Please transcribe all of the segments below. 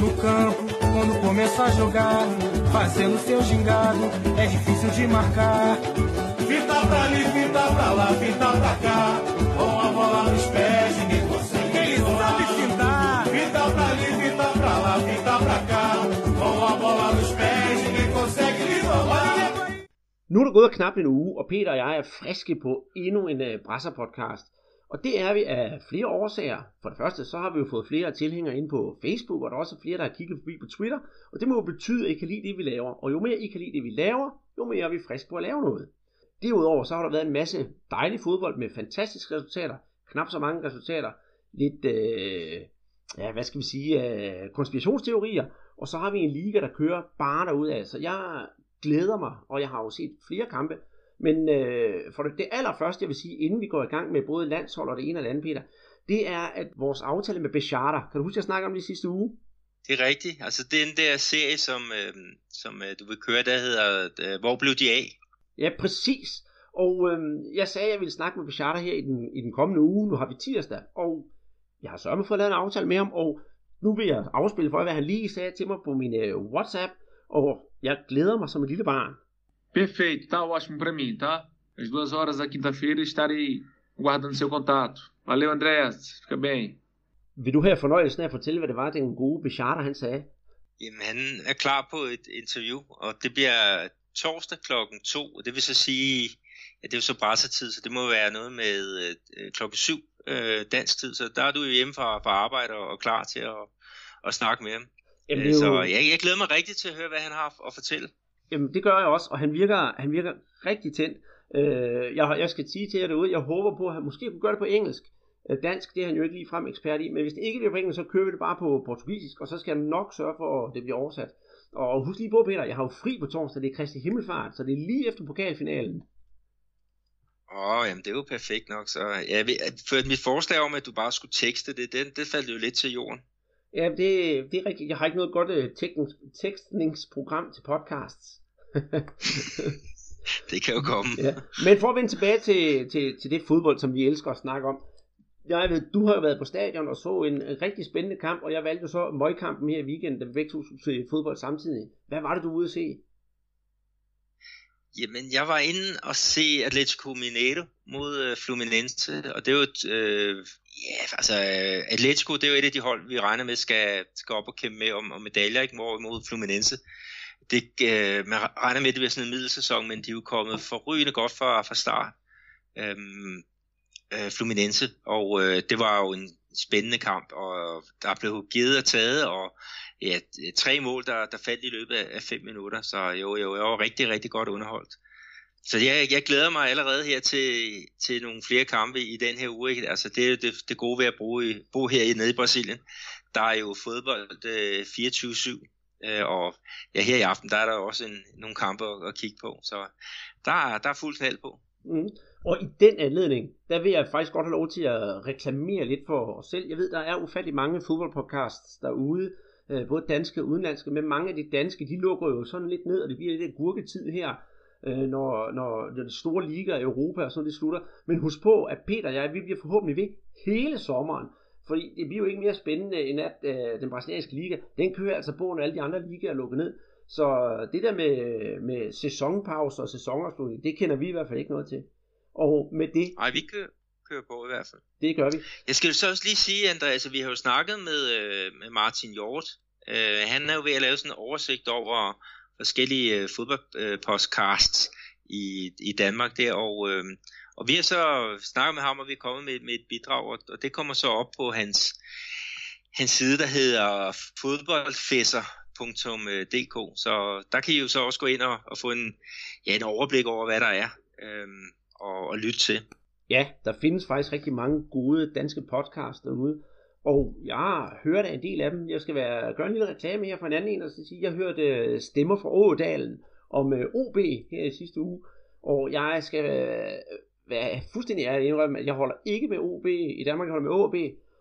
No campo, quando começa a jogar, fazendo seu gingado, é difícil de marcar. Fita pra ali, fita pra lá, fita pra cá, com a bola nos pés, ninguém consegue. Ele sabe fintar. Fita pra ali, fita pra lá, fita pra cá, com a bola nos pés, ninguém consegue lhe roubar. Nu er der gået knap en uge, og Peter og jeg er friske på endnu en uh, Brasser-podcast. Og det er vi af flere årsager. For det første, så har vi jo fået flere tilhængere ind på Facebook, og der er også flere, der har kigget forbi på Twitter. Og det må jo betyde, at I kan lide det, vi laver. Og jo mere I kan lide det, vi laver, jo mere er vi friske på at lave noget. Derudover så har der været en masse dejlig fodbold med fantastiske resultater. Knap så mange resultater. Lidt, øh, ja, hvad skal vi sige, øh, konspirationsteorier. Og så har vi en liga, der kører bare derudad. Så jeg glæder mig, og jeg har jo set flere kampe. Men øh, for det, det allerførste, jeg vil sige, inden vi går i gang med både landshold og det ene og det andet, Peter, det er, at vores aftale med Bechata, kan du huske, at jeg snakke om det sidste uge? Det er rigtigt. Altså den der serie, som, øh, som øh, du vil køre, der hedder øh, Hvor blev de af? Ja, præcis. Og øh, jeg sagde, at jeg ville snakke med Bechata her i den, i den kommende uge. Nu har vi tirsdag, og jeg har sørget fået lavet en aftale med ham, og nu vil jeg afspille for, hvad han lige sagde til mig på min øh, WhatsApp, og jeg glæder mig som et lille barn. Perfeito, tá ótimo para mim, tá? Às duas horas da quinta-feira estarei guardando seu contato. Valeu, Andréas. Fica bem. Vil du have fornøjelsen af at fortælle, hvad det var, den gode Bechata han sagde? Jamen, han er klar på et interview, og det bliver torsdag klokken 2, og det vil så sige, at det er jo så brassertid, så det må være noget med øh, klokken 7 øh, dansk tid, så der er du jo hjemme fra, fra arbejde og, og klar til at, at snakke med ham. Jamen, Øh, er Så jo, jeg, jeg glæder mig rigtig til at høre, hvad han har at fortælle. Jamen, det gør jeg også, og han virker, han virker rigtig tændt. Øh, jeg, jeg skal sige til jer derude, jeg håber på, at han måske kunne gøre det på engelsk. Øh, Dansk, det er han jo ikke lige frem ekspert i, men hvis det ikke bliver på engelsk, så kører vi det bare på portugisisk, og så skal jeg nok sørge for, at det bliver oversat. Og husk lige på, Peter, jeg har jo fri på torsdag, det er Kristi Himmelfart, så det er lige efter pokalfinalen. Åh, oh, jamen det er jo perfekt nok, så at- for mit forslag om, at du bare skulle tekste det, det, det faldt jo lidt til jorden. Ja, det, det er rigtigt. Jeg har ikke noget godt øh, tekstningsprogram til podcasts. Det kan jo komme. Ja. Men for at vende tilbage til, til, til det fodbold, som vi elsker at snakke om. Jeg ved, du har jo været på stadion og så en, rigtig spændende kamp, og jeg valgte så møgkampen her i weekenden, da vi begge se fodbold samtidig. Hvad var det, du var ude at se? Jamen, jeg var inde og se Atletico Mineiro mod øh, Fluminense, og det er jo et, øh, ja, altså øh, Atletico, det er jo et af de hold, vi regner med skal, skal op og kæmpe med om, om medaljer, ikke mod Fluminense. Det, øh, man regner med, at det bliver sådan en middelsæson, men de er jo kommet forrygende godt fra, fra start. Øhm, øh, Fluminense, og øh, det var jo en spændende kamp, og der blev givet og taget, og ja, tre mål, der, der faldt i løbet af, af fem minutter, så jo, jo, jeg var rigtig, rigtig godt underholdt. Så jeg, jeg glæder mig allerede her til, til nogle flere kampe i den her uge. Ikke? Altså det er jo det, det gode ved at bruge, i- bo her i, nede i Brasilien. Der er jo fodbold øh, 24-7, øh, og ja, her i aften, der er der også en, nogle kampe at, at kigge på. Så der, der er fuld knald på. Mm. Og i den anledning, der vil jeg faktisk godt have lov til at reklamere lidt for os selv. Jeg ved, der er ufattelig mange fodboldpodcasts derude, øh, både danske og udenlandske, men mange af de danske, de lukker jo sådan lidt ned, og det bliver lidt gurketid her, øh, når, når, når store ligaer i Europa og sådan det slutter. Men husk på, at Peter og jeg, vi bliver forhåbentlig ved hele sommeren, fordi det bliver jo ikke mere spændende end at øh, den brasilianske liga, den kører altså på, når alle de andre ligaer er lukket ned. Så det der med, med sæsonpause og sæsonafslutning, det kender vi i hvert fald ikke noget til. Og med det, Nej, vi kører, kører på i hvert fald. det gør vi. Jeg skal jo så også lige sige, Andreas, at vi har jo snakket med, øh, med Martin Hjort. Øh, han er jo ved at lave sådan en oversigt over forskellige øh, fodboldpodcasts i, i Danmark der, og, øh, og vi har så snakket med ham, og vi er kommet med, med et bidrag, og, og det kommer så op på hans, hans side, der hedder fodboldfæsser.dk, så der kan I jo så også gå ind og, og få en, ja, en overblik over, hvad der er, øhm, og, og lytte til. Ja, der findes faktisk rigtig mange gode danske podcasts derude. Og jeg har hørt af en del af dem. Jeg skal være, gøre en lille reklame her for en anden en, og så sige, jeg hørte øh, stemmer fra Ådalen om øh, OB her i sidste uge. Og jeg skal være fuldstændig ærlig indrømme, at jeg holder ikke med OB i Danmark, jeg holder med OB.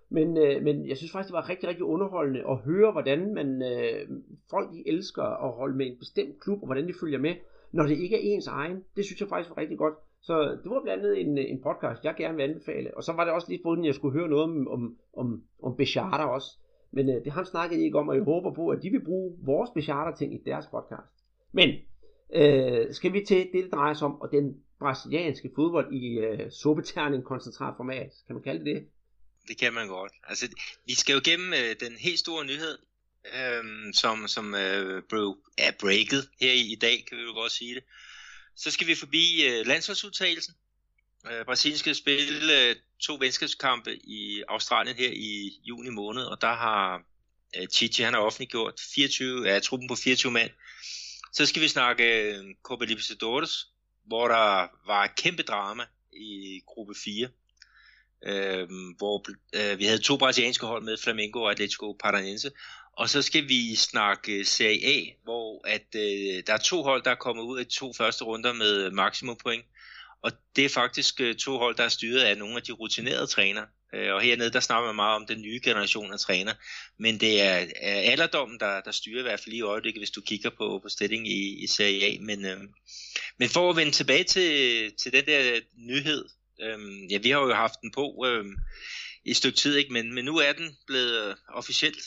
Men, øh, men jeg synes faktisk, det var rigtig, rigtig underholdende at høre, hvordan man, øh, folk de elsker at holde med en bestemt klub, og hvordan de følger med, når det ikke er ens egen. Det synes jeg faktisk var rigtig godt. Så det var blandt andet en, øh, en podcast, jeg gerne vil anbefale. Og så var det også lige foruden, at jeg skulle høre noget om, om, om, om Bechata også. Men øh, det har han snakket ikke om, og jeg håber på, at de vil bruge vores ting i deres podcast. Men øh, skal vi til det, det drejer sig om, og den brasilianske fodbold i øh, suppeterning koncentratformat. Kan man kalde det det? Det kan man godt. Altså, vi skal jo gennem øh, den helt store nyhed, øh, som, som øh, blev er breaket her i, i dag, kan vi jo godt sige det. Så skal vi forbi øh, landsholdsudtagelsen. Øh, Brasilien skal spille øh, to venskabskampe i Australien her i juni måned, og der har øh, Chichi, han har offentliggjort 24, ja, truppen på 24 mand. Så skal vi snakke øh, Copa Libertadores, hvor der var et kæmpe drama i gruppe 4, øh, hvor øh, vi havde to brasilianske hold med, Flamengo og Atletico Paranense, og så skal vi snakke øh, Serie A, hvor at, øh, der er to hold, der er kommet ud i to første runder med maksimum point. Og det er faktisk øh, to hold, der er styret af nogle af de rutinerede trænere. Øh, og hernede, der snakker man meget om den nye generation af træner. Men det er, er alderdommen, der, der styrer i hvert fald lige i øjeblikket, hvis du kigger på, på stillingen i, i Serie A. Men, øh, men for at vende tilbage til, til den der nyhed. Øh, ja, vi har jo haft den på øh, i et stykke tid, ikke? Men, men nu er den blevet øh, officielt.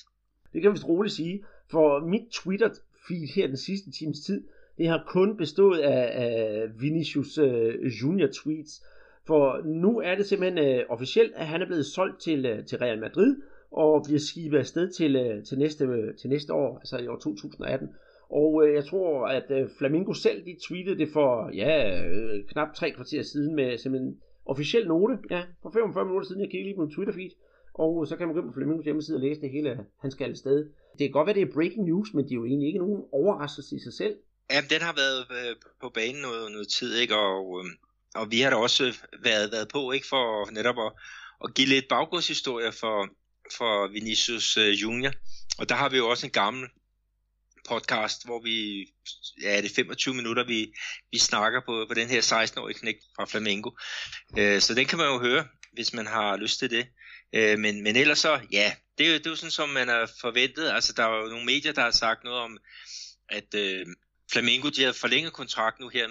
Det kan vi roligt sige. For mit Twitter-feed her den sidste times tid, det har kun bestået af, af Vinicius øh, Junior tweets. For nu er det simpelthen øh, officielt, at han er blevet solgt til, øh, til Real Madrid og bliver skibet afsted til, øh, til, næste, øh, til næste år, altså i år 2018. Og uh, jeg tror, at uh, Flamingo selv de tweetede det for ja, uh, knap tre kvarter siden med simpelthen officiel note. Ja, for 45 minutter siden, jeg kiggede lige på min Twitter-feed. Og så kan man gå på Flamingos hjemmeside og læse det hele, han skal afsted. Det kan godt være, det er breaking news, men det er jo egentlig ikke nogen overraskelse i sig selv. Jamen, den har været øh, på banen noget, noget tid, ikke? Og, øh, og vi har da også været, været på, ikke? For netop at, at give lidt baggrundshistorie for, for Vinicius øh, Junior. Og der har vi jo også en gammel podcast, hvor vi, ja, det er 25 minutter, vi, vi snakker på, på den her 16-årige knæk fra Flamengo. Øh, så den kan man jo høre, hvis man har lyst til det. Øh, men, men ellers så, ja, det er, jo, det er jo sådan, som man har forventet. Altså, der er jo nogle medier, der har sagt noget om, at øh, Flamengo, de har forlænget kontrakt nu her.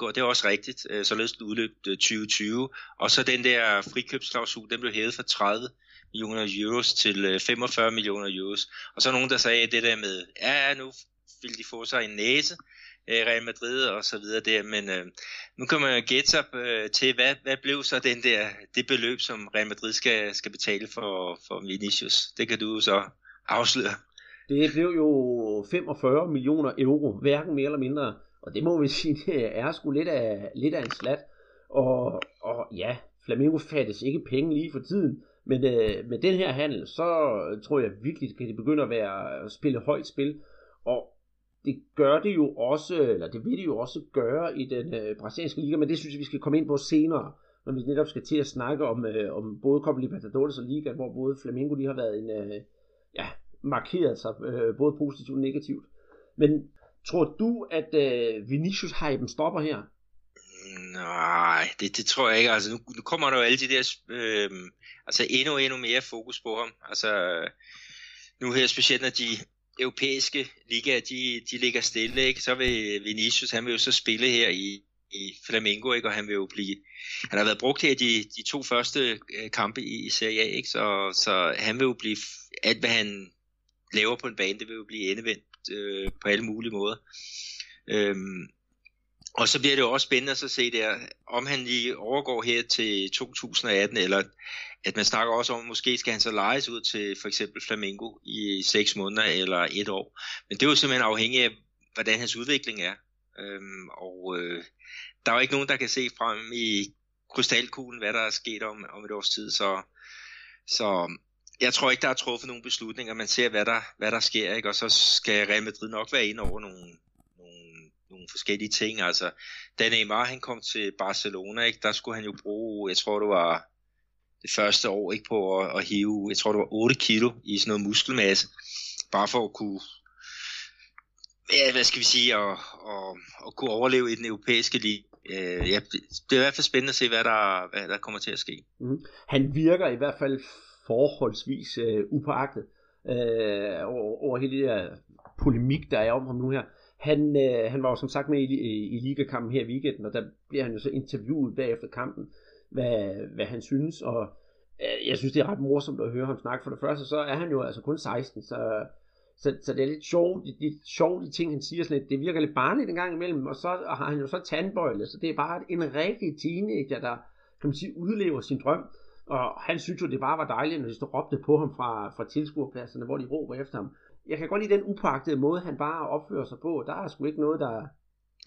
Det er også rigtigt, øh, således den udløb 2020. Og så den der frikøbsklausul, den blev hævet fra 30 millioner euros til øh, 45 millioner euros. Og så er nogen, der sagde det der med, ja, nu vil de få sig en næse, øh, Real Madrid og så videre der, men øh, nu kan man jo gætte sig øh, til, hvad, hvad blev så den der, det beløb, som Real Madrid skal, skal betale for, for Vinicius? Det kan du så afsløre. Det blev jo 45 millioner euro, hverken mere eller mindre. Og det må vi sige, det er sgu lidt af, lidt af en slat. Og, og ja, Flamingo fattes ikke penge lige for tiden. Men øh, med den her handel, så tror jeg virkelig, at det begynder at være at spille højt spil. Og det gør det jo også, eller det vil det jo også gøre i den øh, brasilianske liga, men det synes jeg, vi skal komme ind på senere, når vi netop skal til at snakke om, øh, om både Copa Libertadores og Liga, hvor både Flamengo lige har været en, øh, ja, markeret sig øh, både positivt og negativt. Men tror du, at øh, Vinicius hypen stopper her? Nej, det, det tror jeg ikke. Altså, nu, nu kommer der jo alle de der, øh, altså endnu endnu mere fokus på ham. Altså, nu her specielt, når de europæiske ligaer, de, de ligger stille, ikke? så vil Vinicius, han vil jo så spille her i, i Flamengo, ikke? og han vil jo blive, han har været brugt her de, de to første øh, kampe i, i Serie A, ikke? Så, så han vil jo blive, alt hvad han laver på en bane, det vil jo blive endevendt øh, på alle mulige måder. Øhm, og så bliver det jo også spændende at så se der, om han lige overgår her til 2018, eller at man snakker også om, at måske skal han så lejes ud til for eksempel Flamengo i 6 måneder eller et år. Men det er jo simpelthen afhængigt af, hvordan hans udvikling er. Øhm, og øh, der er jo ikke nogen, der kan se frem i krystalkuglen, hvad der er sket om, om et års tid. Så, så jeg tror ikke, der er truffet nogen beslutninger. Man ser, hvad der, hvad der sker, ikke? og så skal Real Madrid nok være inde over nogle, nogle, forskellige ting. Altså, da Neymar han kom til Barcelona, ikke? der skulle han jo bruge, jeg tror det var det første år ikke på at, at hive, jeg tror det var 8 kilo i sådan noget muskelmasse, bare for at kunne ja, hvad skal vi sige, at, at, at kunne overleve i den europæiske liga. Øh, ja, det er i hvert fald spændende at se, hvad der, hvad der kommer til at ske. Mm. Han virker i hvert fald forholdsvis øh, upåagtet øh, over, over hele det der polemik, der er om ham nu her. Han, øh, han var jo som sagt med i, i, øh, i ligakampen her i weekenden, og der bliver han jo så interviewet bagefter kampen, hvad, hvad han synes, og øh, jeg synes, det er ret morsomt at høre ham snakke. For det første, så er han jo altså kun 16, så, så, så det er lidt sjovt, de, de, sjovt, de ting, han siger sådan lidt. Det virker lidt barnligt en gang imellem, og så har han jo så tandbøjle, så det er bare en rigtig teenager, der kan man sige, udlever sin drøm. Og han synes jo, det bare var dejligt, når de stod råbte på ham fra, fra tilskuerpladserne, hvor de råber efter ham. Jeg kan godt lide den upagtede måde, han bare opfører sig på. Der er sgu ikke noget, der...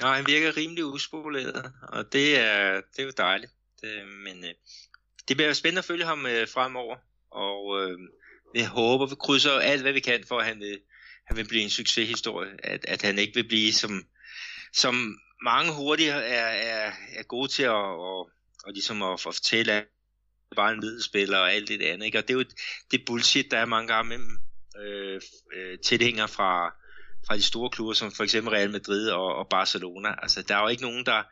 Nej, han virker rimelig uspoleret, og det er, det er jo dejligt. Det, men øh, det bliver spændende at følge ham øh, fremover, og øh, jeg håber, vi krydser alt, hvad vi kan, for at han vil, han vil blive en succeshistorie. At, at han ikke vil blive, som, som mange hurtigt er, er, er gode til at, og, og ligesom at, at fortælle, at bare en middelspiller og alt det andet. Ikke? Og det er jo det bullshit, der er mange gange mellem øh, øh, tilhængere fra, fra de store klubber, som for eksempel Real Madrid og, og Barcelona. Altså, der er jo ikke nogen, der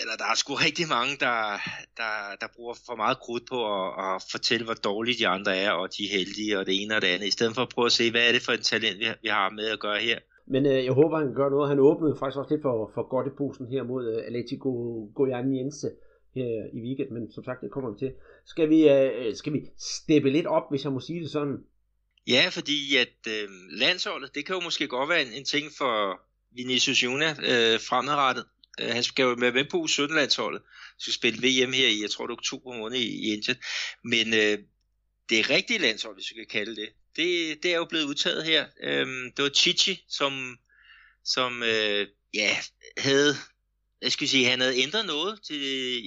eller der er sgu rigtig mange, der, der, der bruger for meget krudt på at, at fortælle, hvor dårlige de andre er, og de er heldige, og det ene og det andet, i stedet for at prøve at se, hvad er det for en talent, vi, vi har med at gøre her. Men øh, jeg håber, han gør noget. Han åbnede faktisk også lidt for, for godt i posen her mod øh, Atletico Goianiense her i weekend, men som sagt, det kommer vi til. Skal vi, øh, skal vi steppe lidt op, hvis jeg må sige det sådan? Ja, fordi at øh, landsholdet, det kan jo måske godt være en, en ting for Vinicius Junior øh, fremadrettet. Øh, han skal jo være med på U17-landsholdet. skal spille VM her i, jeg tror det er oktober måned i, i Indien. Men øh, det rigtige landshold, hvis vi kan kalde det, det, det er jo blevet udtaget her. Øh, det var Chichi, som, som øh, ja, havde jeg skal sige, han havde ændret noget til,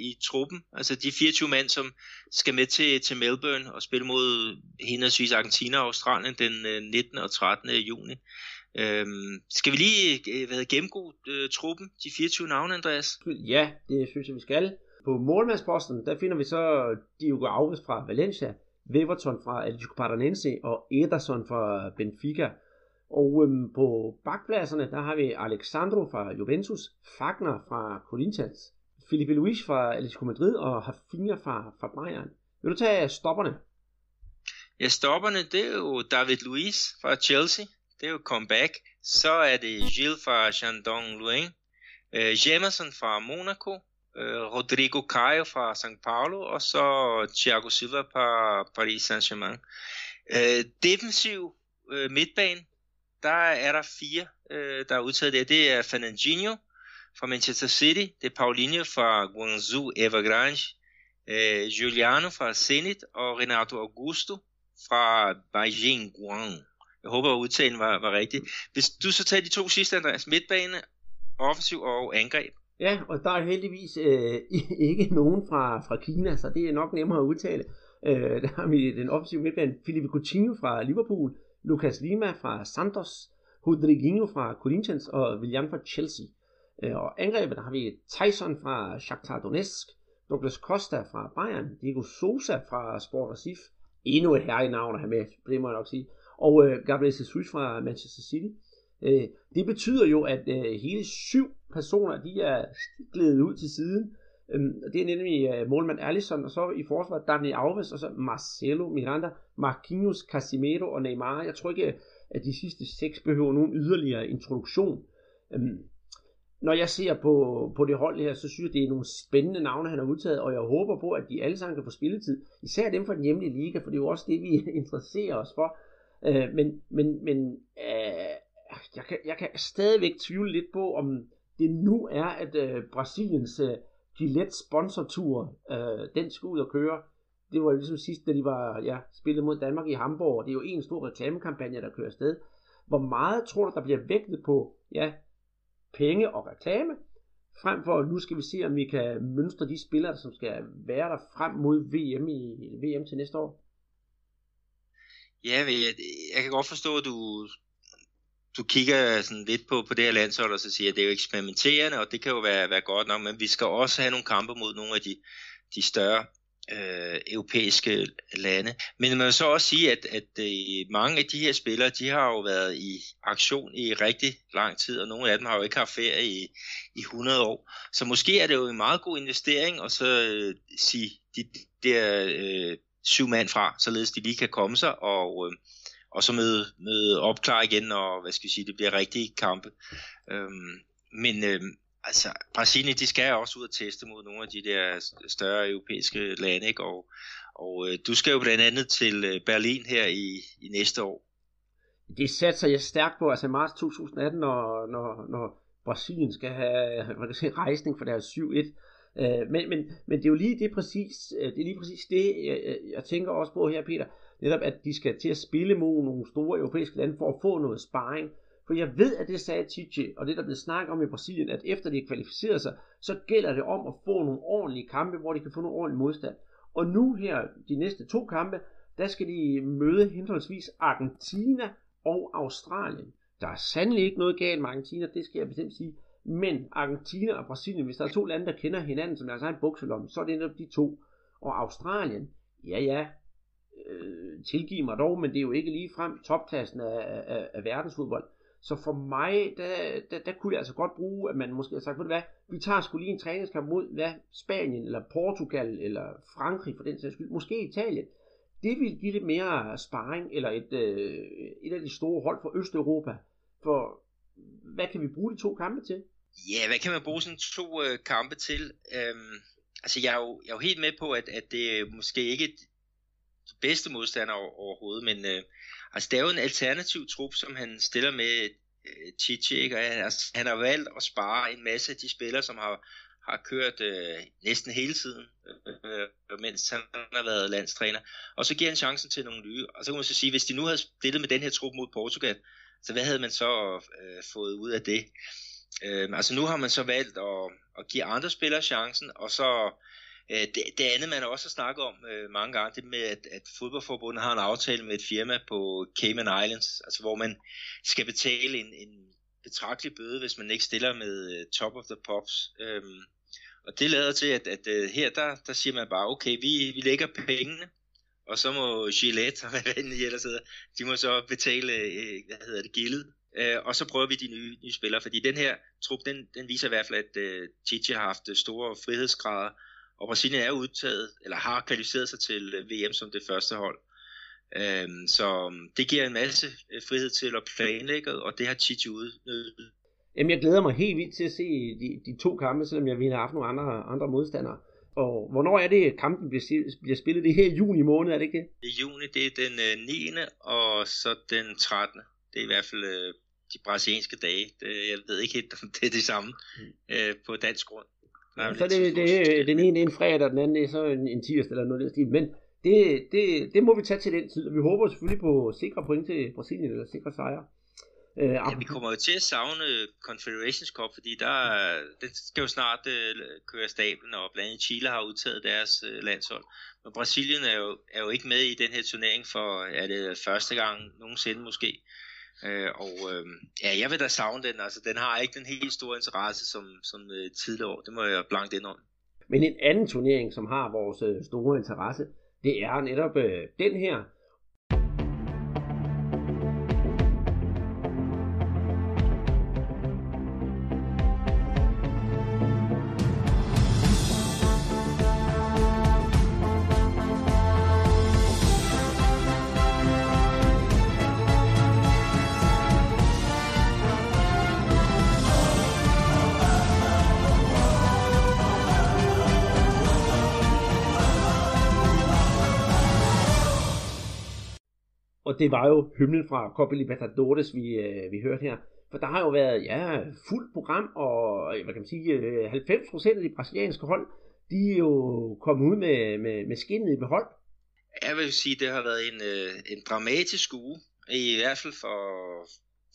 i truppen. Altså de 24 mand, som skal med til, til Melbourne og spille mod henholdsvis Argentina og Australien den øh, 19. og 13. Øh, juni. Øhm, skal vi lige øh, hvad gennemgå øh, truppen, de 24 navne, Andreas? Ja, det synes jeg, vi skal. På målmandsposten, der finder vi så Diogo Alves fra Valencia, Weverton fra Atletico Paranense og Ederson fra Benfica. Og øhm, på bakpladserne, der har vi Alexandro fra Juventus, Fagner fra Corinthians, Felipe Luis fra Atletico Madrid og Hafinha fra, fra Bayern. Vil du tage stopperne? Ja, stopperne, det er jo David Luiz fra Chelsea, det er jo comeback. Så er det Gilles fra Shandong Luang, øh, Jamerson fra Monaco, øh, Rodrigo Caio fra São Paulo, og så Thiago Silva fra Paris Saint-Germain. Øh, defensiv øh, midtbane, der er der fire, øh, der er udtaget der. Det er Fernandinho fra Manchester City, det er Paulinho fra Guangzhou Evergrande, øh, Giuliano fra Zenit og Renato Augusto fra Beijing Guang. Jeg håber, at udtalen var, var rigtig. Hvis du så tager de to sidste, Andreas, midtbane, offensiv og angreb. Ja, og der er heldigvis øh, ikke nogen fra, fra Kina, så det er nok nemmere at udtale. Øh, der har vi den offensive midtbane, Felipe Coutinho fra Liverpool, Lucas Lima fra Santos, Rodriguinho fra Corinthians og William fra Chelsea. Øh, og angrebet, der har vi Tyson fra Shakhtar Donetsk, Douglas Costa fra Bayern, Diego Sosa fra Sport Recife, endnu et herre navn at have med, det må jeg nok sige, og øh, Gabriel Jesus fra Manchester City. Øh, det betyder jo, at øh, hele syv personer, de er glædet ud til siden. Øh, det er nemlig øh, målmand Alisson, og så i forsvaret Dani Alves, og så Marcelo Miranda, Marquinhos, Casimiro og Neymar. Jeg tror ikke, at de sidste seks behøver nogen yderligere introduktion. Øhm, når jeg ser på, på det hold her, så synes jeg, det er nogle spændende navne, han har udtaget, og jeg håber på, at de alle sammen kan få spilletid. Især dem fra den hjemlige liga, for det er jo også det, vi interesserer os for. Øh, men men, men øh, jeg, kan, jeg kan stadigvæk tvivle lidt på, om det nu er, at øh, Brasiliens øh, Gillette sponsortur, øh, den skulle ud og køre. Det var ligesom sidst, da de var ja, spillet mod Danmark i Hamburg. Det er jo en stor reklamekampagne, der kører afsted. Hvor meget tror du, der bliver vægtet på ja, penge og reklame, frem for, at nu skal vi se, om vi kan mønstre de spillere, som skal være der frem mod VM, i, VM til næste år? Ja, jeg, jeg kan godt forstå, at du, du kigger sådan lidt på, på det her landshold, og så siger, at det er jo eksperimenterende, og det kan jo være, være godt nok, men vi skal også have nogle kampe mod nogle af de, de større øh, europæiske lande. Men man vil så også sige, at, at øh, mange af de her spillere, de har jo været i aktion i rigtig lang tid, og nogle af dem har jo ikke haft ferie i, i 100 år. Så måske er det jo en meget god investering, og så øh, sige, de der øh, syv mand fra, således de lige kan komme sig og, øh, og så møde, møde opklar igen, og hvad skal vi sige, det bliver rigtige kampe. Øhm, men øhm, altså, Brasilien, de skal også ud og teste mod nogle af de der større europæiske lande, ikke? Og, Og øh, du skal jo blandt andet til øh, Berlin her i, i næste år. Det satser jeg stærkt på, altså marts 2018, når, når, når Brasilien skal have hvad kan sige, rejsning for deres 7-1. Øh, men, men, men det er jo lige det præcis, øh, det er lige præcis det, jeg, jeg tænker også på her, Peter. Netop, at de skal til at spille mod nogle store europæiske lande for at få noget sparring. For jeg ved, at det sagde Tite, og det der blev snakket om i Brasilien, at efter de kvalificerer sig, så gælder det om at få nogle ordentlige kampe, hvor de kan få nogle ordentlig modstand. Og nu her, de næste to kampe, der skal de møde henholdsvis Argentina og Australien. Der er sandelig ikke noget galt med Argentina, det skal jeg bestemt sige. Men Argentina og Brasilien, hvis der er to lande, der kender hinanden som deres egen bukselomme, så er det netop de to. Og Australien, ja ja, øh, tilgive mig dog, men det er jo ikke lige frem topklassen af, af, af verdensfodbold. Så for mig, der, der, der kunne jeg altså godt bruge, at man måske har sagt, ved hvad, vi tager skulle lige en træningskamp mod hvad, Spanien, eller Portugal, eller Frankrig for den sags skyld, måske Italien. Det vil give lidt mere sparring, eller et, øh, et af de store hold fra Østeuropa. For hvad kan vi bruge de to kampe til? Ja, hvad kan man bruge sådan to øh, kampe til? Øhm, altså jeg er, jo, jeg er jo helt med på, at, at det er måske ikke de bedste modstandere overhovedet, men øh, altså, det er jo en alternativ trup, som han stiller med øh, Chichi, ikke? Og, altså, han har valgt at spare en masse af de spillere, som har, har kørt øh, næsten hele tiden, øh, mens han har været landstræner. Og så giver han chancen til nogle nye. Og så kan man så sige, hvis de nu havde spillet med den her trup mod Portugal, så hvad havde man så øh, fået ud af det? Øh, altså nu har man så valgt at, at give andre spillere chancen, og så Øh, det, det andet, man også har snakket om øh, mange gange, det med, at, at fodboldforbundet har en aftale med et firma på Cayman Islands, altså hvor man skal betale en, en betragtelig bøde, hvis man ikke stiller med uh, top of the pops. Øhm, og det lader til, at, at uh, her der, der siger man bare, okay, vi, vi lægger pengene, og så må Gillette, og hvad de ellers hedder, de må så betale, øh, hvad hedder det, gildet. Øh, og så prøver vi de nye, nye spillere, fordi den her trup, den, den viser i hvert fald, at øh, Chichi har haft store frihedsgrader, og Brasilien er udtaget, eller har kvalificeret sig til øh, VM som det første hold. Øhm, så um, det giver en masse øh, frihed til at planlægge, og det har Chichi udnyttet. Jamen, jeg glæder mig helt vildt til at se de, de to kampe, selvom jeg ville have haft nogle andre, andre modstandere. Og hvornår er det, kampen bliver, bliver spillet? Det er her i juni måned, er det ikke det? I juni, det er den øh, 9. og så den 13. Det er i hvert fald øh, de brasilianske dage. Det, jeg ved ikke helt, om det er det samme mm. øh, på dansk grund. Ja, så det, det, det, den ene er en fredag, og den anden er så en, en tirsdag eller noget stil. Men det, det, det må vi tage til den tid, og vi håber selvfølgelig på sikre point til Brasilien, eller sikre sejre. Øh, ja, vi kommer jo til at savne Confederations Cup, fordi der, den skal jo snart uh, køre stablen, og blandt andet Chile har udtaget deres uh, landshold. Men Brasilien er jo, er jo ikke med i den her turnering for, er det første gang nogensinde måske. Øh, og øh, ja, jeg vil da savne den. Altså, den har ikke den helt store interesse som, som øh, tidligere år. Det må jeg blankt om. Men en anden turnering, som har vores øh, store interesse, det er netop øh, den her, det var jo hymnen fra Copa Libertadores, vi, øh, vi hørte her. For der har jo været ja, fuldt program, og øh, hvad kan man sige, øh, 90% af de brasilianske hold, de er jo kommet ud med, med, med skinnet i behold. Jeg vil sige, det har været en, øh, en dramatisk uge, i hvert fald for,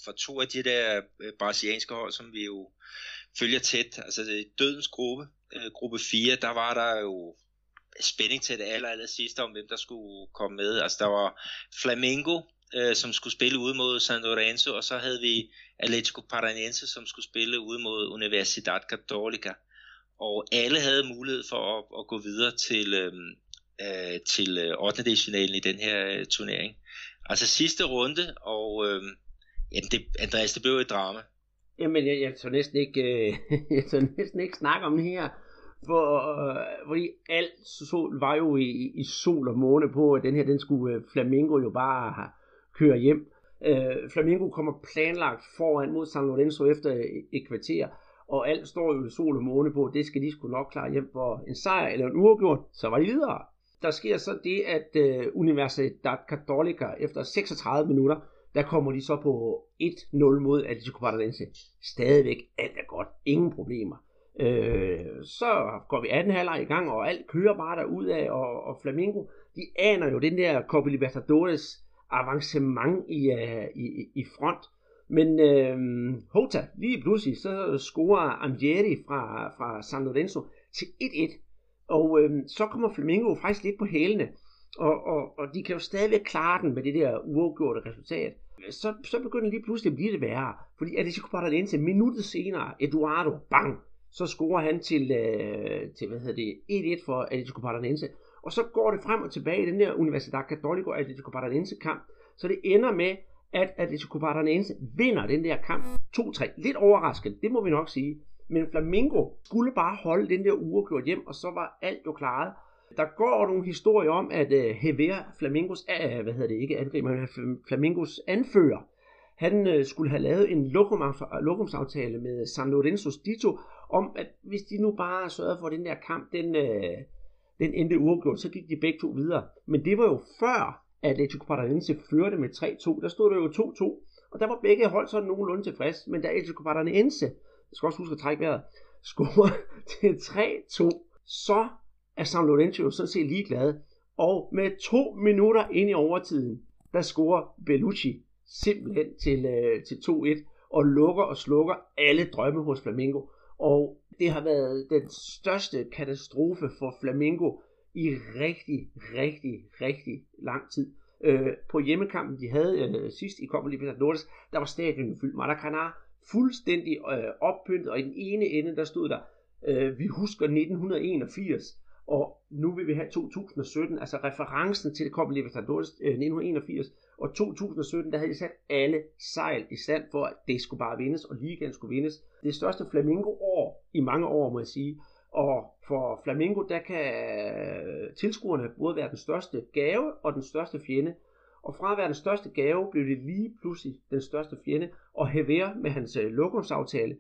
for to af de der øh, brasilianske hold, som vi jo følger tæt. Altså dødens gruppe, gruppe 4, der var der jo spænding til det aller, aller sidste om, hvem der skulle komme med. Altså der var Flamengo, øh, som skulle spille ude mod San Lorenzo, og så havde vi Atletico Paranaense, som skulle spille ude mod Universidad Católica. Og alle havde mulighed for at, at gå videre til, øhm, øh, til øh, 8. delsfinalen i den her øh, turnering. Altså sidste runde, og øh, jamen det, Andreas, det blev et drama. Jamen, jeg, jeg tør næsten ikke, øh, jeg tør næsten ikke snakke om det her hvor, øh, fordi alt sol var jo i, i sol og måne på, at den her, den skulle øh, Flamingo jo bare køre hjem. Øh, Flamingo kommer planlagt foran mod San Lorenzo efter et kvarter, og alt står jo i sol og måne på, det skal de skulle nok klare hjem for en sejr eller en uafgjort, så var de videre. Der sker så det, at øh, Universidad Católica efter 36 minutter, der kommer de så på 1-0 mod Atletico Paranaense. Stadigvæk alt er godt. Ingen problemer. Øh, så går vi anden halvleg i gang, og alt kører bare derud af, og, og Flamingo, de aner jo den der Copa Libertadores avancement i, uh, i, i front. Men øh, Hota, lige pludselig, så scorer Amjeri fra, fra San Lorenzo til 1-1. Og øh, så kommer Flamingo faktisk lidt på hælene, og, og, og de kan jo stadigvæk klare den med det der uafgjorte resultat. Så, så begynder lige pludselig at blive det værre, fordi Atletico Paranaense minuttet senere, Eduardo, bang, så scorer han til, øh, til hvad hedder det, 1-1 for Atletico Paranaense. Og så går det frem og tilbage i den der Universidad Católico Atletico Paranaense kamp, så det ender med, at Atletico Paranaense vinder den der kamp 2-3. Lidt overraskende, det må vi nok sige. Men Flamingo skulle bare holde den der uafgjort hjem, og så var alt jo klaret. Der går nogle historier om, at øh, Hever, Flamingos, øh, hvad hedder det ikke, angriber, men Flamingos anfører, han øh, skulle have lavet en øh, lokumsaftale med San Lorenzo Dito, om at hvis de nu bare sørgede for, at den der kamp, den, øh, den endte uafgjort, så gik de begge to videre. Men det var jo før, at Atletico Paranaense førte med 3-2. Der stod der jo 2-2, og der var begge hold sådan nogenlunde tilfreds. Men da Atletico Paranaense jeg skal også huske at trække vejret, scorer til 3-2, så er San Lorenzo jo sådan set ligeglad. Og med to minutter ind i overtiden, der scorer Bellucci simpelthen til, øh, til 2-1 og lukker og slukker alle drømme hos Flamingo. Og det har været den største katastrofe for Flamingo i rigtig, rigtig, rigtig lang tid. Øh, på hjemmekampen, de havde øh, sidst i Copa Libertadores, der var stadion fyldt. Maracanã fuldstændig øh, oppyntet, og i den ene ende, der stod der, øh, vi husker 1981, og nu vil vi have 2017, altså referencen til Copa Libertadores øh, 1981, og 2017, der havde de sat alle sejl i stand for, at det skulle bare vindes, og ligaen skulle vindes. Det største Flamingo-år i mange år, må jeg sige. Og for Flamingo, der kan øh, tilskuerne både være den største gave og den største fjende. Og fra at være den største gave, blev det lige pludselig den største fjende, og Hever med hans øh, lokumsaftale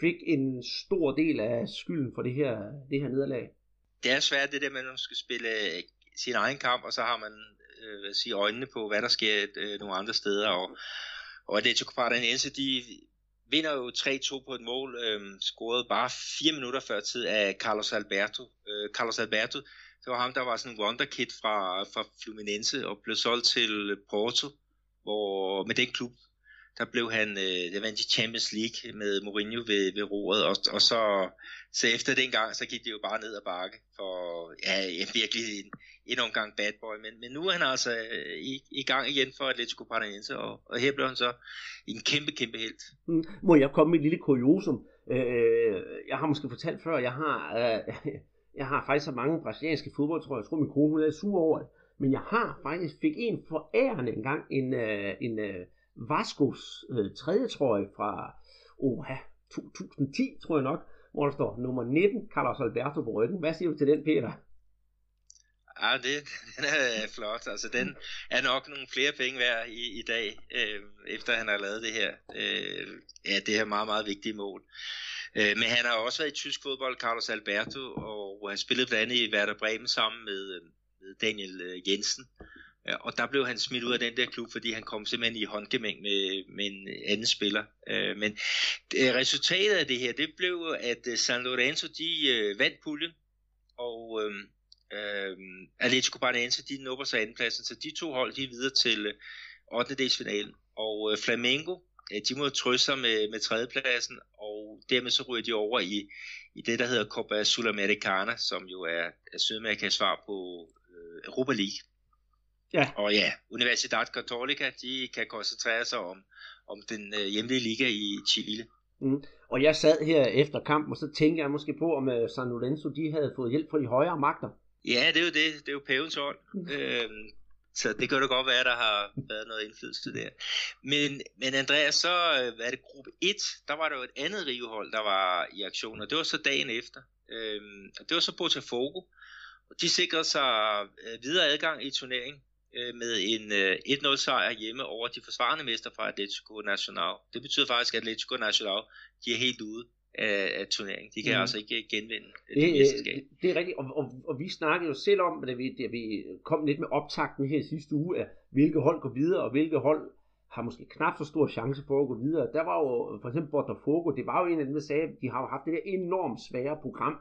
fik en stor del af skylden for det her, det her nederlag. Det er svært det der med, at man skal spille øh, sin egen kamp, og så har man øh, hvad sige, øjnene på, hvad der sker øh, nogle andre steder. Og, og Atletico Paranaense, de vinder jo 3-2 på et mål, øh, scoret bare fire minutter før tid af Carlos Alberto. Øh, Carlos Alberto, det var ham, der var sådan en wonderkid fra, fra Fluminense og blev solgt til Porto, hvor med den klub, der blev han, øh, der vandt i Champions League med Mourinho ved, ved roret, og, og så, så efter den gang, så gik det jo bare ned ad bakke for, ja, virkelig en, en omgang bad boy, men, men nu er han altså øh, i, i gang igen for Atletico Paranaense, og, og her blev han så en kæmpe, kæmpe held. Mm, må jeg komme med et lille kuriosum? Øh, øh jeg har måske fortalt før, jeg har, øh, jeg har faktisk så mange brasilianske fodboldtrøjer, jeg tror min kone hun er sur over det, men jeg har faktisk fik en forærende engang en, øh, en øh, Vascos øh, tredje trøje fra oha, 2010, tror jeg nok, hvor der står nummer 19, Carlos Alberto på ryggen. Hvad siger du til den, Peter? Ja, det, den er flot. Altså, den er nok nogle flere penge værd i, i dag, øh, efter han har lavet det her, øh, ja, det her meget, meget vigtige mål. Øh, men han har også været i tysk fodbold, Carlos Alberto, og han spillede blandt andet i Werder Bremen sammen med, øh, med Daniel øh, Jensen. Øh, og der blev han smidt ud af den der klub, fordi han kom simpelthen i håndgemæng med, med en anden spiller. Øh, men resultatet af det her, det blev, at San Lorenzo, de øh, vandt puljen, og øhm, øh, Atletico Paranaense, de nupper sig andenpladsen, så de to hold, de er videre til 8. delsfinalen. Og Flamengo, de må trøste sig med, med tredjepladsen, og dermed så ryger de over i, i det, der hedder Copa Sudamericana, som jo er, er Sydamerikas svar på øh, Europa League. Ja. Og ja, Universidad Católica, de kan koncentrere sig om, om den øh, hjemlige liga i Chile. Mm. Og jeg sad her efter kampen, og så tænkte jeg måske på, om uh, San Lorenzo de havde fået hjælp fra de højere magter. Ja, det er jo det. Det er jo pævens hold. Mm. Øhm, så det kan da godt være, der har været noget indflydelse der. Men, men Andreas, så øh, var det gruppe 1, der var der jo et andet rivehold, der var i aktion, og det var så dagen efter. Øhm, og det var så Botafogo, og de sikrede sig øh, videre adgang i turneringen øh, med en øh, 1-0 sejr hjemme over de forsvarende mester fra Atletico Nacional. Det betyder faktisk, at Atletico Nacional de er helt ude af, af turneringen. De kan mm. altså ikke genvinde det, det mesterskab. Det, det er rigtigt, og, og, og vi snakkede jo selv om, da vi, da vi kom lidt med optakten her sidste uge, at hvilke hold går videre, og hvilke hold har måske knap så stor chance for at gå videre. Der var jo for eksempel Botafogo, det var jo en af dem, der sagde, at de har jo haft det der enormt svære program,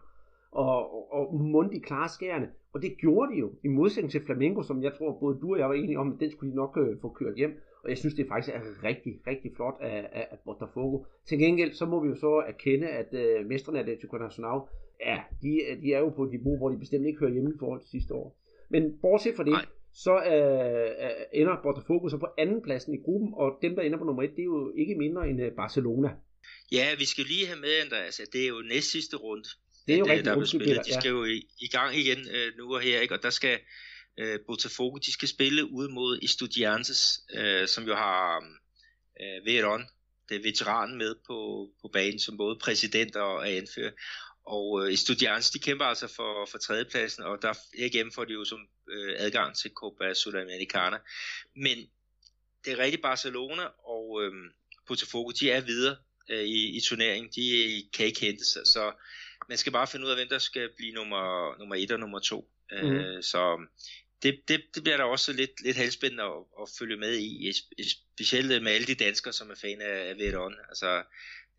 og, og, og mundig klarskærende. Og det gjorde de jo, i modsætning til Flamengo, som jeg tror både du og jeg var enige om, at den skulle de nok øh, få kørt hjem. Og jeg synes, det faktisk er rigtig, rigtig flot af, af, af Botafogo. Til gengæld, så må vi jo så erkende, at øh, mestrene af Atletico Nacional, ja, de, de er jo på et niveau, hvor de bestemt ikke hører hjemme i forhold til sidste år. Men bortset fra det, Nej. så øh, ender Botafogo så på anden pladsen i gruppen, og dem, der ender på nummer et, det er jo ikke mindre end øh, Barcelona. Ja, vi skal lige have med, Andreas, at det er jo næst sidste runde. Det er jo rigtig der spillet. De skal jo i, i gang igen øh, nu og her, ikke? og der skal øh, Botafogo, de skal spille ud mod Estudiantes, øh, som jo har øh, Veron, det er veteranen med på, på banen, som både præsident og anfører. Og øh, Estudiantes, de kæmper altså for, for tredjepladsen, og der igennem får de jo som øh, adgang til Copa Sudamericana. Men det er rigtig Barcelona og øh, Botafogo, de er videre øh, i, i turneringen. De kan ikke hentes, så man skal bare finde ud af, hvem der skal blive nummer, nummer et og nummer to. Mm. Øh, så det, det, det bliver der også lidt, lidt halvspændende at, at følge med i, specielt øh, med alle de danskere, som er fan af, af Veron. Altså,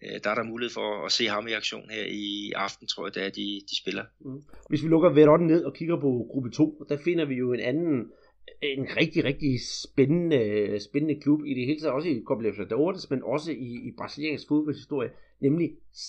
øh, der er der mulighed for at se ham i aktion her i aften, tror jeg, det er, de, de spiller. Mm. Hvis vi lukker Veron ned og kigger på gruppe 2, der finder vi jo en anden en rigtig, rigtig spændende, spændende klub i det hele taget, også i Copa Libertadores, men også i, i brasiliansk fodboldhistorie nemlig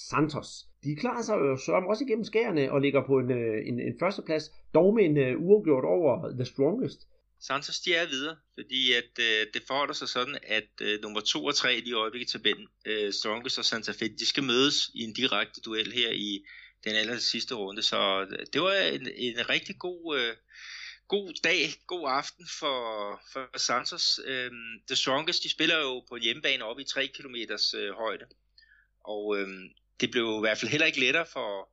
Santos. De klarer sig jo sørme også igennem skærene og ligger på en, øh, en, en førsteplads, dog med en uh, uafgjort over The Strongest. Santos de er videre, fordi at øh, det forholder sig sådan, at øh, nummer 2 og 3 i øjeblikket i tabellen, øh, Strongest og Santa Fe, de skal mødes i en direkte duel her i den aller sidste runde. Så øh, det var en, en rigtig god, øh, god dag, god aften for, for Santos. Øh, The Strongest, de spiller jo på en hjemmebane oppe i 3 km øh, højde. Og øh, det blev i hvert fald heller ikke lettere for,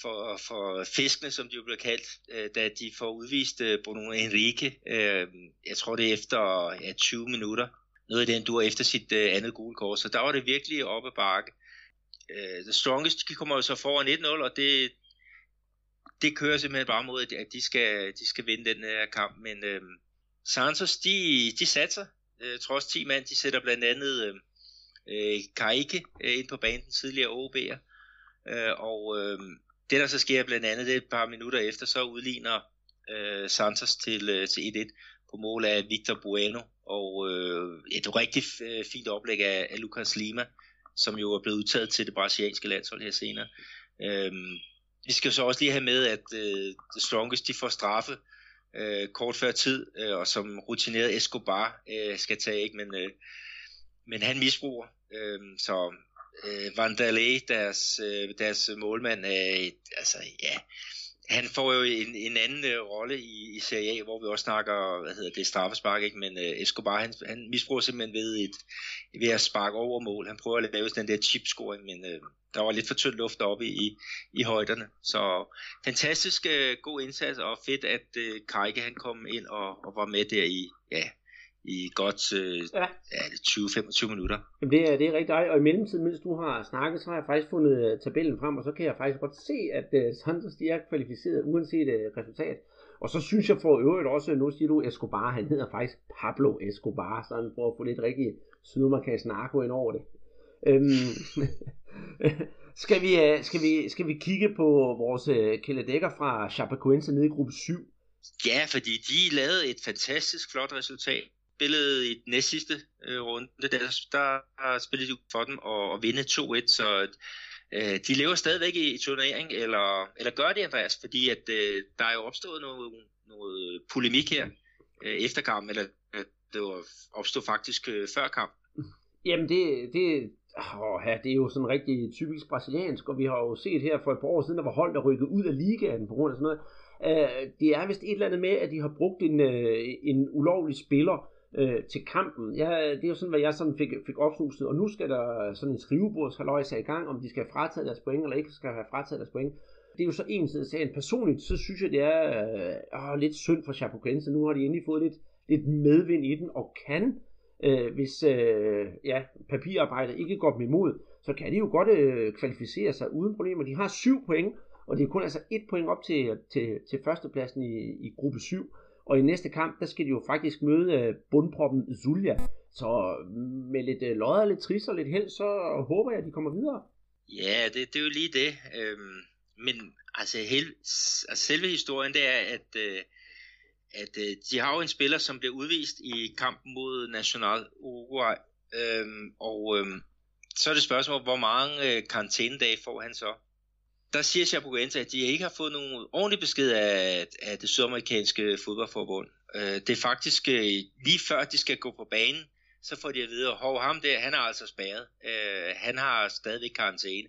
for, for fiskene, som de jo blev kaldt, øh, da de får udvist øh, Bruno Enrique. Øh, jeg tror det er efter ja, 20 minutter. Noget af den dur efter sit øh, andet gule kort. Så der var det virkelig oppe bakke. Øh, The Strongest de kommer jo så foran 1-0, og det, det kører simpelthen bare mod, at de skal, de skal vinde den her kamp. Men øh, Santos, de, de satser. Øh, trods 10 mand, de sætter blandt andet... Øh, øh, Karike øh, ind på banen, den tidligere OB'er. Øh, og øh, det der så sker blandt andet, det er et par minutter efter, så udligner øh, Santos til, øh, til 1-1 på mål af Victor Bueno, og øh, et rigtig øh, fint oplæg af, af Lucas Lima, som jo er blevet udtaget til det brasilianske landshold her senere. Øh, vi skal så også lige have med, at øh, The Strongest de får straffe øh, kort før tid, øh, og som rutineret Escobar øh, skal tage, ikke? men øh, men han misbruger. Øh, så øh, Vandalay, deres, øh, deres målmand, øh, altså ja, han får jo en, en anden øh, rolle i, i Serie A, hvor vi også snakker, hvad hedder det, straffespark, ikke? men øh, Escobar, han, han misbruger simpelthen ved, et, ved at sparke over mål. Han prøver at lave den der chipscoring, men øh, der var lidt for tynd luft oppe i, i højderne. Så fantastisk øh, god indsats, og fedt, at øh, Kajke han kom ind og, og var med der i, ja, i godt øh, ja. Ja, 20-25 minutter. Jamen det er, det er rigtig dejligt, og i mellemtiden, mens du har snakket, så har jeg faktisk fundet uh, tabellen frem, og så kan jeg faktisk godt se, at uh, Santos de er kvalificeret uanset uh, resultat. Og så synes jeg for øvrigt også, nu siger du Escobar, han hedder faktisk Pablo Escobar, sådan for at få lidt rigtig sydamerikansk narko ind over det. Øhm, skal, vi, skal, vi, skal vi kigge på vores kæledækker fra Chapecoense nede i gruppe 7? Ja, fordi de lavede et fantastisk flot resultat spillede i den næst sidste øh, runde, der, der spillede de for dem og, og vinde 2-1, så øh, de lever stadigvæk i, i turnering, eller, eller gør det, Andreas, fordi at øh, der er jo opstået noget, noget polemik her øh, efter kampen, eller øh, det var opstod faktisk øh, før kampen. Jamen det, det, åh, ja, det er jo sådan rigtig typisk brasiliansk, og vi har jo set her for et par år siden, der var hold, der rykket ud af ligaen på grund af sådan noget. Uh, det er vist et eller andet med, at de har brugt en, uh, en ulovlig spiller, øh, til kampen. Ja, det er jo sådan, hvad jeg sådan fik, fik opsnuset, og nu skal der sådan en skrivebordshaløjse i gang, om de skal have frataget deres point, eller ikke skal have frataget deres point. Det er jo så en side af sagen. Personligt, så synes jeg, det er øh, lidt synd for Chapecoense. Nu har de endelig fået lidt, lidt medvind i den, og kan øh, hvis øh, ja, papirarbejdet ikke går dem imod, så kan de jo godt øh, kvalificere sig uden problemer. De har syv point, og det er kun altså et point op til, til, til førstepladsen i, i gruppe 7. Og i næste kamp, der skal de jo faktisk møde øh, bundproppen Zulia. Så mm, med lidt øh, lodder, lidt trist og lidt held, så håber jeg, at de kommer videre. Ja, det, det er jo lige det. Øhm, men altså, hel, altså selve historien, det er, at, øh, at øh, de har jo en spiller, som bliver udvist i kampen mod National Uruguay. Øhm, og øhm, så er det spørgsmål, hvor mange øh, karantænedage får han så? Der siger Chapecoense, at de ikke har fået nogen ordentlig besked af, af det sydamerikanske fodboldforbund. Øh, det er faktisk øh, lige før de skal gå på banen, så får de at vide, at ham der, han er altså spærret. Øh, han har stadigvæk karantæne.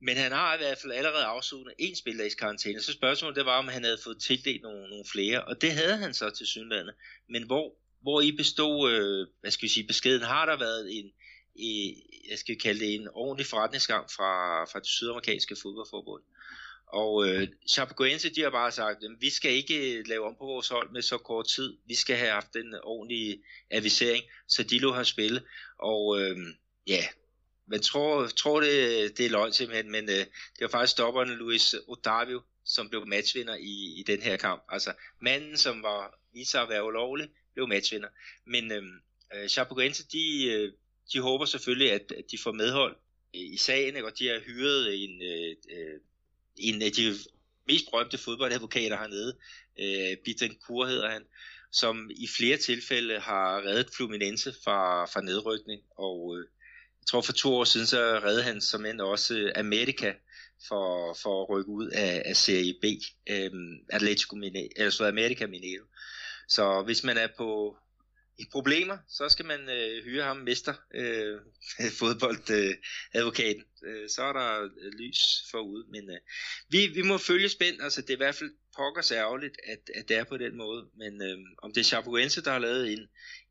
Men han har i hvert fald allerede afsonet en spiller i karantæne. Så spørgsmålet det var, om han havde fået tildelt nogle, nogle flere. Og det havde han så til synlandet. Men hvor, hvor I bestod, øh, hvad skal vi sige, beskeden, har der været en, i, jeg skal kalde det en ordentlig forretningsgang fra, fra det sydamerikanske fodboldforbund. Og øh, Chapecoense, de har bare sagt, at vi skal ikke øh, lave om på vores hold med så kort tid. Vi skal have haft en ordentlig avisering, så de lå har spille. Og øh, ja, man tror, tror det, det er løgn simpelthen, men øh, det var faktisk stopperen Luis Otavio, som blev matchvinder i, i den her kamp. Altså manden, som var vist sig at være ulovlig, blev matchvinder. Men øh, øh Chapecoense, de, øh, de håber selvfølgelig, at, at de får medhold i sagen, og de har hyret en, øh, en af de mest berømte fodboldadvokater hernede, øh, Bitten Kur hedder han, som i flere tilfælde har reddet Fluminense fra, fra nedrykning, og øh, jeg tror for to år siden, så reddede han som end også Amerika for, for at rykke ud af, af Serie B, øh, Atletico Mineiro, eller America Mineiro. Så hvis man er på, i problemer, så skal man øh, hyre ham mester, øh, fodboldadvokaten. Øh, så er der øh, lys forud. Men øh, vi, vi må følge spændt. Altså, det er i hvert fald pokkers ærgerligt, at, at det er på den måde. Men øh, om det er Chapecoense, der har lavet en,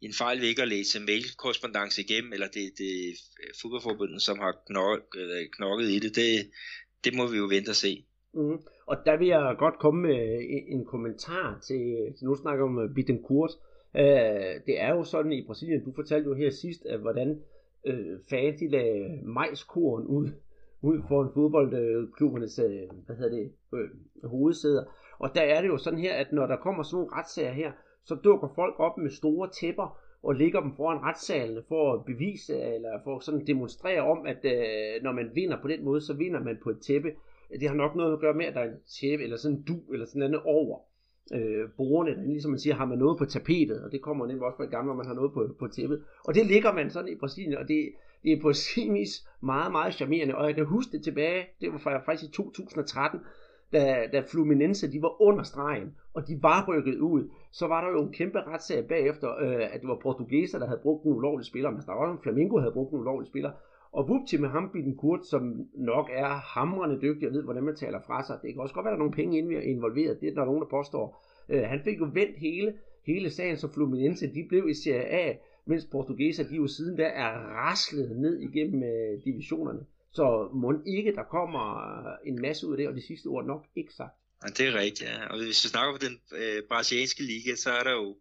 en fejl ved ikke at læse mailkorrespondance igennem, eller det, det er fodboldforbundet, som har knok, øh, knokket i det, det, det må vi jo vente og se. Mm. Og der vil jeg godt komme med en, kommentar til, nu snakker om uh, Bittencourt. Øh, det er jo sådan i Brasilien, du fortalte jo her sidst, at hvordan øh, fans de lagde majskorn ud, ud for en fodboldklubbernes øh, hvad hedder det, øh, hovedsæder. Og der er det jo sådan her, at når der kommer sådan nogle retssager her, så dukker folk op med store tæpper og ligger dem foran retssalene for at bevise eller for at sådan demonstrere om, at øh, når man vinder på den måde, så vinder man på et tæppe. Det har nok noget at gøre med, at der er en tæppe eller sådan en du eller sådan noget over øh, borerne, ligesom man siger, har man noget på tapetet, og det kommer nemlig også fra det gamle, når man har noget på, på tæppet. Og det ligger man sådan i Brasilien, og det, det er på sin vis meget, meget charmerende. Og jeg kan huske det tilbage, det var faktisk i 2013, da, da Fluminense de var under stregen, og de var rykket ud, så var der jo en kæmpe retssag bagefter, øh, at det var portugiser, der havde brugt en ulovlig spiller, men der var også en Flamingo, der havde brugt en ulovlig spiller. Og vupti med ham, Bitten Kurt, som nok er hamrende dygtig og ved, hvordan man taler fra sig. Det kan også godt være, at der er nogle penge involveret. Det er der nogen, der påstår. Øh, han fik jo vendt hele, hele sagen, så Fluminense de blev i Serie A, mens portugiser de jo siden der er raslet ned igennem øh, divisionerne. Så må ikke, der kommer øh, en masse ud af det, og det sidste ord nok ikke sagt. Ja, det er rigtigt, ja. Og hvis vi snakker om den øh, brasilianske liga, så er der jo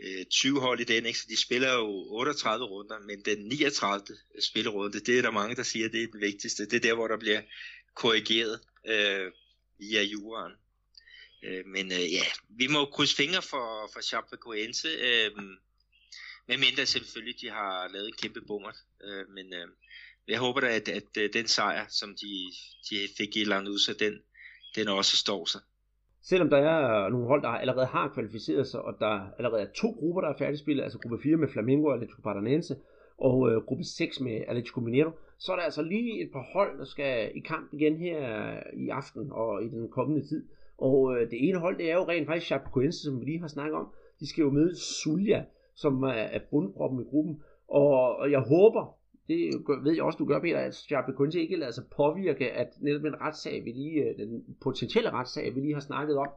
øh, 20 hold i den, ikke? så de spiller jo 38 runder, men den 39. spillerunde, det er der mange, der siger, det er den vigtigste. Det er der, hvor der bliver korrigeret øh, via juraen. Øh, men øh, ja, vi må krydse fingre for, for Chapecoense, øh, medmindre selvfølgelig de har lavet en kæmpe bummer. Øh, men øh, jeg håber da, at, at, at den sejr, som de, de fik i så den, den også står sig. Selvom der er nogle hold, der allerede har kvalificeret sig, og der allerede er to grupper, der er færdigspillet, altså gruppe 4 med Flamengo og Atletico Paranaense, og øh, gruppe 6 med Atletico Mineiro, så er der altså lige et par hold, der skal i kamp igen her øh, i aften og i den kommende tid. Og øh, det ene hold, det er jo rent faktisk Chapecoense, som vi lige har snakket om. De skal jo møde Zulia, som er, er bundproppen i gruppen. Og, og jeg håber, det ved jeg også, du gør, Peter, at Chapecoense ikke lader sig påvirke, at netop en retssag, vi lige, øh, den potentielle retssag, vi lige har snakket om,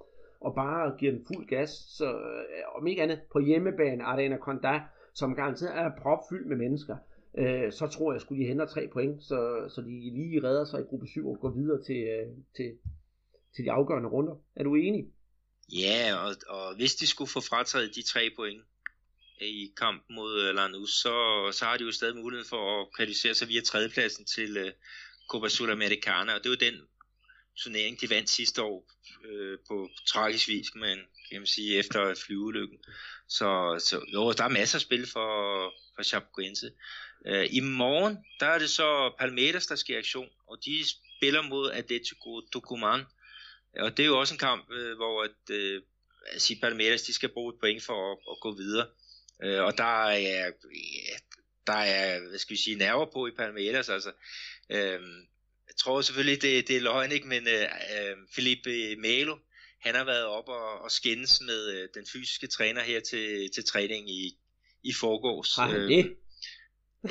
og bare giver den fuld gas, så øh, om ikke andet på hjemmebane Arena Conda, som garanteret er propfyldt med mennesker, øh, så tror jeg, skulle de henter tre point, så, så de lige redder sig i gruppe 7 og går videre til, øh, til, til de afgørende runder. Er du enig? Ja, og, og hvis de skulle få frataget de tre point, i kamp mod øh, Lanús, så, så har de jo stadig mulighed for at kvalificere sig via tredjepladsen til uh, Copa Sudamericana, og det var den turnering, de vandt sidste år øh, på tragisk vis, men kan man sige, efter flyulykken. Så, så jo, der er masser af spil for, for Chapecoense. Øh, I morgen, der er det så Palmeiras, der sker aktion, og de spiller mod Atletico Tucumán. Og det er jo også en kamp, øh, hvor at, øh, altså Palmeiras, de skal bruge et point for at, at gå videre. Øh, og der er, der er, hvad skal vi sige, nerver på i Palmeiras, altså. Øh, jeg tror selvfølgelig, det, det er løgn, ikke? men øh, øh, Felipe Melo, han har været op og, og skændes med øh, den fysiske træner her til, til træning i, i forgårs. Har han det?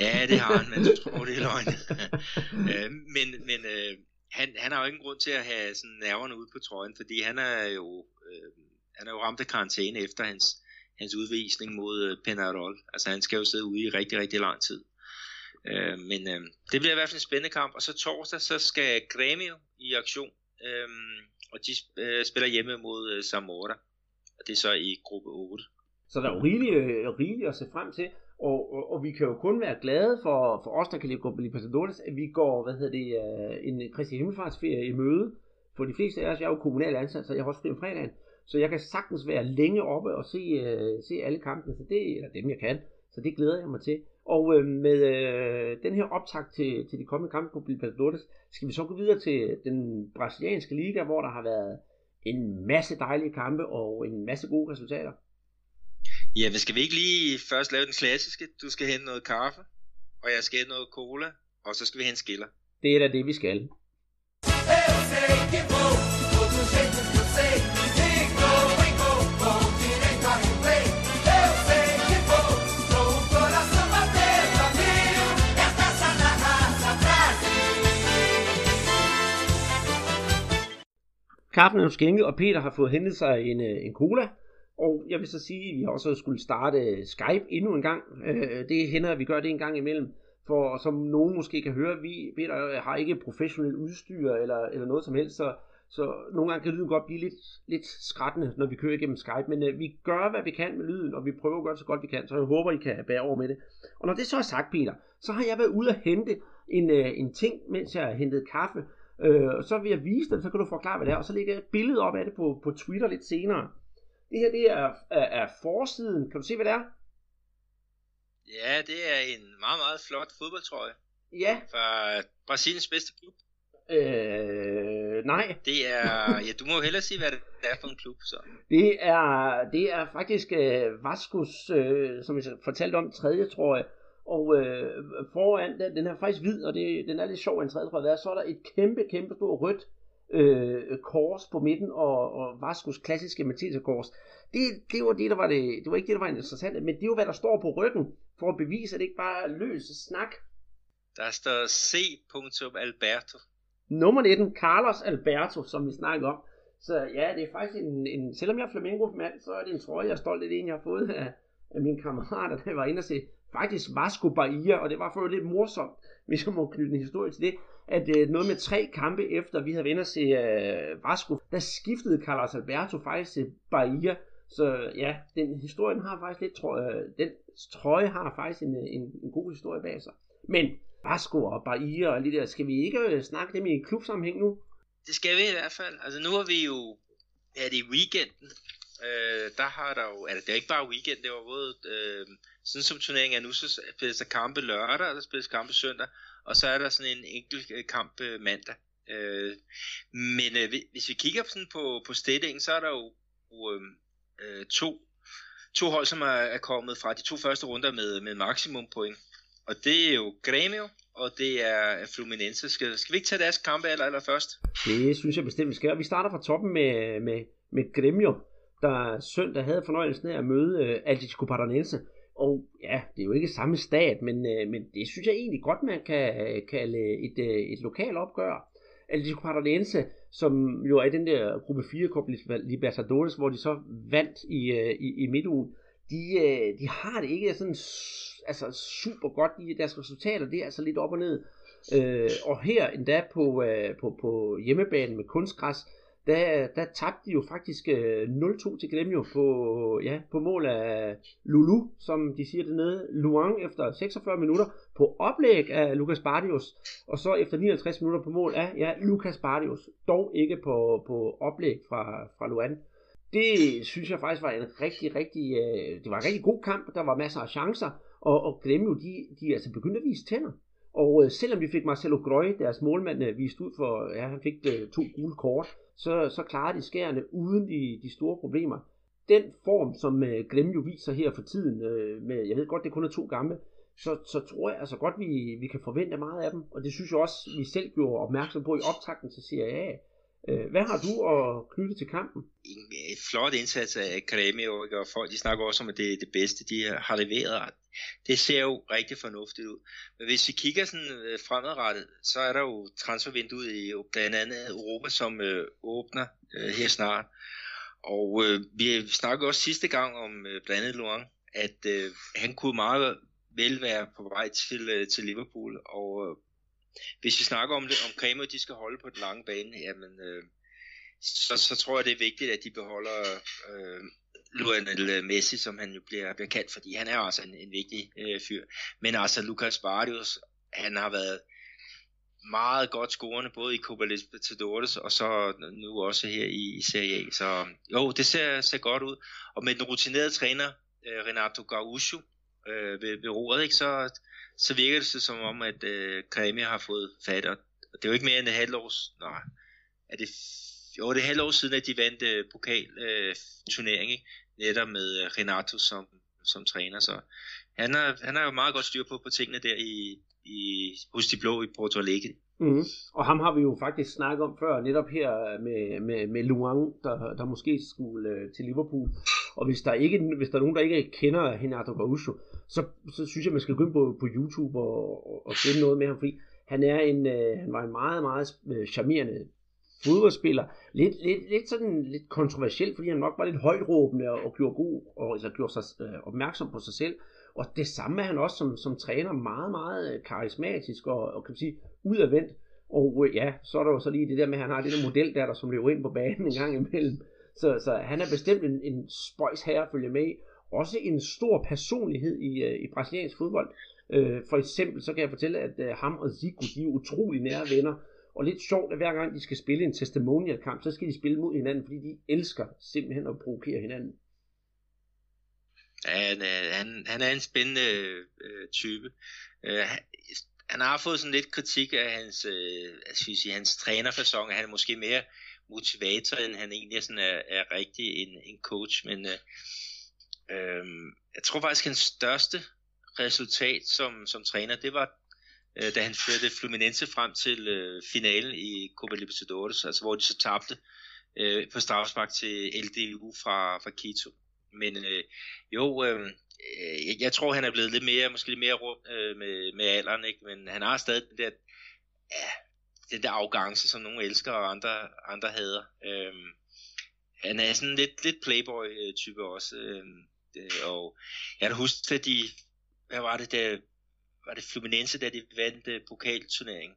Ja, det har han, men jeg tror, det er løgn. øh, men men øh, han, han har jo ingen grund til at have sådan nerverne ude på trøjen, fordi han er jo, øh, han er jo ramt af karantæne efter hans, hans udvisning mod øh, Penarol. Altså han skal jo sidde ude i rigtig, rigtig lang tid. Øh, men øh, det bliver i hvert fald en spændende kamp, og så torsdag, så skal Grêmio i aktion, øh, og de øh, spiller hjemme mod øh, Zamora, og det er så i gruppe 8. Så der er jo rigeligt, øh, rigeligt at se frem til, og, og, og vi kan jo kun være glade for, for os, der kan lide Gruppe Libertadores, at vi går, hvad hedder det, øh, en Kristi Himmelfartsferie i møde. For de fleste af os, jeg er jo kommunal ansat, så jeg har også fri om fredagen. Så jeg kan sagtens være længe oppe og se, uh, se alle kampene, så det, eller dem jeg kan. Så det glæder jeg mig til. Og uh, med uh, den her optakt til, til de kommende kampe på Libertadores, skal vi så gå videre til den brasilianske liga, hvor der har været en masse dejlige kampe og en masse gode resultater. Ja, men skal vi ikke lige først lave den klassiske? Du skal hente noget kaffe, og jeg skal hente noget cola, og så skal vi hente skiller. Det er da det, vi skal. Eu Kaffen er jo skænket, og Peter har fået hentet sig en, øh, en cola. Og jeg vil så sige, at vi har også skulle starte Skype endnu en gang. Øh, Det hænder, at vi gør det en gang imellem. For som nogen måske kan høre, vi Peter har ikke professionelt udstyr eller, eller noget som helst, så, så nogle gange kan lyden godt blive lidt, lidt skrættende, når vi kører igennem Skype. Men øh, vi gør, hvad vi kan med lyden, og vi prøver at gøre det så godt vi kan, så jeg håber, I kan bære over med det. Og når det så er sagt, Peter, så har jeg været ude at hente en, øh, en ting, mens jeg har hentet kaffe. Øh, og så vil jeg vise dig, så kan du forklare, hvad det er. Og så lægger jeg et billede op af det på, på Twitter lidt senere. Det her, det er, er, er forsiden. Kan du se, hvad det er? Ja, det er en meget, meget flot fodboldtrøje Ja, fra Brasiliens bedste klub. øh, nej. Det er, ja, du må hellere sige, hvad det er for en klub, så. Det er, det er faktisk øh, Vascos, øh, som jeg fortalte om, tredje trøje. Og øh, foran, den, den er faktisk hvid, og det, den er lidt sjov, en tredje trøje. Der, så er der et kæmpe, kæmpe stort rødt øh, kors på midten, og, og Vascos klassiske Mathias kors. Det, det var det, der var det, det var ikke det, der var interessant, men det er jo, hvad der står på ryggen, for at bevise, at det ikke bare er løs snak. Der står C. Alberto. Nummer 19, Carlos Alberto, som vi snakker om. Så ja, det er faktisk en, en selvom jeg er flamengo-mand, så er det en trøje, jeg er stolt af det, en, jeg har fået af, af mine kammerater, der var inde og se faktisk Vasco Bahia, og det var for lidt morsomt, hvis jeg må knytte en historie til det, at øh, noget med tre kampe efter, vi havde været inde og se øh, Vasco, der skiftede Carlos Alberto faktisk til Bahia, så ja, den historien har faktisk lidt, trøje, øh, den trøje har faktisk en, øh, en, en god historie bag sig. Men Vasco og Bahia og lige der, skal vi ikke øh, snakke dem i klubsammenhæng nu? Det skal vi i hvert fald. Altså nu har vi jo, ja det er weekenden, øh, der har der jo, altså det er ikke bare weekend, det var både, øh, sådan som turneringen er nu, så spilles der kampe lørdag, og der spilles kampe søndag, og så er der sådan en enkelt øh, kamp øh, mandag. Øh, men øh, hvis vi kigger sådan på, på stillingen, så er der jo øh, øh, to, to hold, som er, er kommet fra de to første runder med, med maksimum point. Og det er jo Grêmio, og det er Fluminense. Skal, skal vi ikke tage deres kampe aller, aller først? Det synes jeg bestemt, vi skal. Og vi starter fra toppen med, med, med Grêmio, der søndag havde fornøjelsen af at møde øh, Atletico Paranense. Og ja, det er jo ikke samme stat, men, øh, men det synes jeg egentlig godt, man kan øh, kalde et, øh, et lokalt opgør. Atletico Paranaense, som jo er i den der gruppe 4 Cup Libertadores, hvor de så vandt i, øh, i, i midtugen, de, øh, de har det ikke sådan altså super godt. i deres resultater, det er altså lidt op og ned. Øh, og her endda på, øh, på, på hjemmebanen med kunstgræs, der, der tabte de jo faktisk øh, 0-2 til Gremio på, ja, på mål af Lulu, som de siger dernede. Luang efter 46 minutter på oplæg af Lukas Bardius, og så efter 59 minutter på mål af ja, Lukas Bardius, dog ikke på, på oplæg fra, fra Luan. Det synes jeg faktisk var en rigtig, rigtig, øh, det var en rigtig god kamp. Der var masser af chancer, og, og Gremio, de, de altså begyndte at vise tænder. Og øh, selvom vi fik Marcelo Grøje, deres målmand, øh, vist ud for, ja, han fik øh, to gule kort, så, så klarede de skærene uden de, de store problemer. Den form, som øh, Gremio viser her for tiden, øh, med, jeg ved godt, det kun er to gamle, så, så tror jeg altså godt, vi, vi kan forvente meget af dem. Og det synes jeg også, vi selv gjorde opmærksom på i optakten til Serie A. Øh, hvad har du at knytte til kampen? En øh, flot indsats af Gremio, og folk de snakker også om, at det er det bedste, de har leveret. Det ser jo rigtig fornuftigt ud. Men hvis vi kigger sådan øh, fremadrettet, så er der jo transfervinduet i blandt andet Europa, som øh, åbner øh, her snart. Og øh, vi snakkede også sidste gang om øh, blandt andet Luang, at øh, han kunne meget vel være på vej til, øh, til Liverpool, og øh, hvis vi snakker om det, om Kremo, de skal holde på den lange bane, jamen, øh, så, så tror jeg, det er vigtigt, at de beholder øh, Lionel øh, Messi, som han jo bliver, bliver kaldt, fordi han er også en, en vigtig øh, fyr. Men altså, Lucas Barrios, han har været meget godt scorende, både i Copa Libertadores og så nu også her i, i Serie A. Så jo, det ser, ser godt ud. Og med den rutinerede træner, øh, Renato Gaucho, øh, ved, ved roret, ikke, så, så virker det som om, at øh, Kremi har fået fat, og det er jo ikke mere end et halvt års, nej, er det, jo, det er halvt år siden, at de vandt øh, pokalturnering, øh, netop med øh, Renato som, som træner, så han har, han har jo meget godt styr på, på tingene der i, i, hos de blå i Porto Alegre. Mm. Og ham har vi jo faktisk snakket om før, netop her med, med, med Luang, der, der måske skulle øh, til Liverpool. Og hvis der, ikke, hvis der er nogen, der ikke kender Renato Gaucho, så, så synes jeg, man skal gå ind på, på YouTube og, og, og finde noget med ham, fordi han, er en, øh, han var en meget, meget øh, charmerende fodboldspiller. Lidt, lidt, lidt sådan lidt kontroversiel, fordi han nok var lidt højråbende og, og gjorde god, og altså gjorde sig øh, opmærksom på sig selv. Og det samme er han også som, som træner meget, meget øh, karismatisk og, og kan man sige, udadvendt. Og øh, ja, så er der jo så lige det der med, at han har det der model der, der som løber ind på banen en gang imellem. Så, så han er bestemt en, en spøjs herre at følge med Også en stor personlighed i, øh, i brasiliansk fodbold. Øh, for eksempel så kan jeg fortælle, at øh, ham og Zico, de er utrolig nære venner. Og lidt sjovt, at hver gang de skal spille en testimonial kamp, så skal de spille mod hinanden, fordi de elsker simpelthen at provokere hinanden. Han, han, han er en spændende øh, type. Øh, han har fået sådan lidt kritik af hans, øh, skal sige, hans trænerfasong, han er måske mere motivator, end han egentlig sådan er, er rigtig en, en coach, men øh, øh, jeg tror faktisk, hans største resultat som, som træner, det var øh, da han førte Fluminense frem til øh, finalen i Copa Libertadores, altså hvor de så tabte øh, på straffespark til LDU fra, fra Quito. Men øh, jo, øh, jeg, jeg tror han er blevet lidt mere, måske lidt mere rundt øh, med, med alderen, ikke? men han har stadig den der, ja, den der arrogance, som nogle elsker og andre, andre hader. Øhm, han er sådan lidt, lidt playboy-type også. Øhm, det og jeg kan huske, at de, hvad var det der, var det Fluminense, da de vandt uh, pokalturneringen.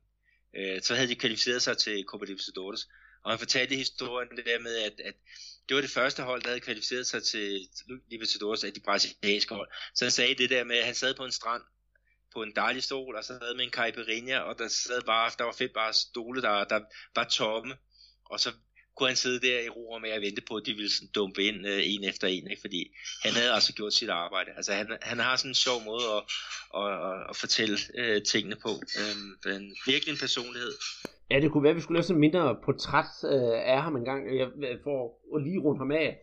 Øh, så havde de kvalificeret sig til Copa Libertadores. Og han fortalte historien det der med, at, at det var det første hold, der havde kvalificeret sig til Libertadores af de brasilianske hold. Så han sagde det der med, at han sad på en strand på en dejlig stol, og så sad med en caipirinha, og der sad bare, der var fedt bare stole, der, der var tomme. Og så kunne han sidde der i ro og med at vente på, at de ville sådan dumpe ind øh, en efter en, ikke? fordi han havde altså gjort sit arbejde. Altså han, han har sådan en sjov måde at, at, at, at fortælle øh, tingene på. Øhm, en, virkelig en personlighed. Ja, det kunne være, at vi skulle lave sådan en mindre portræt øh, af ham en gang, jeg, for at lige rundt ham af.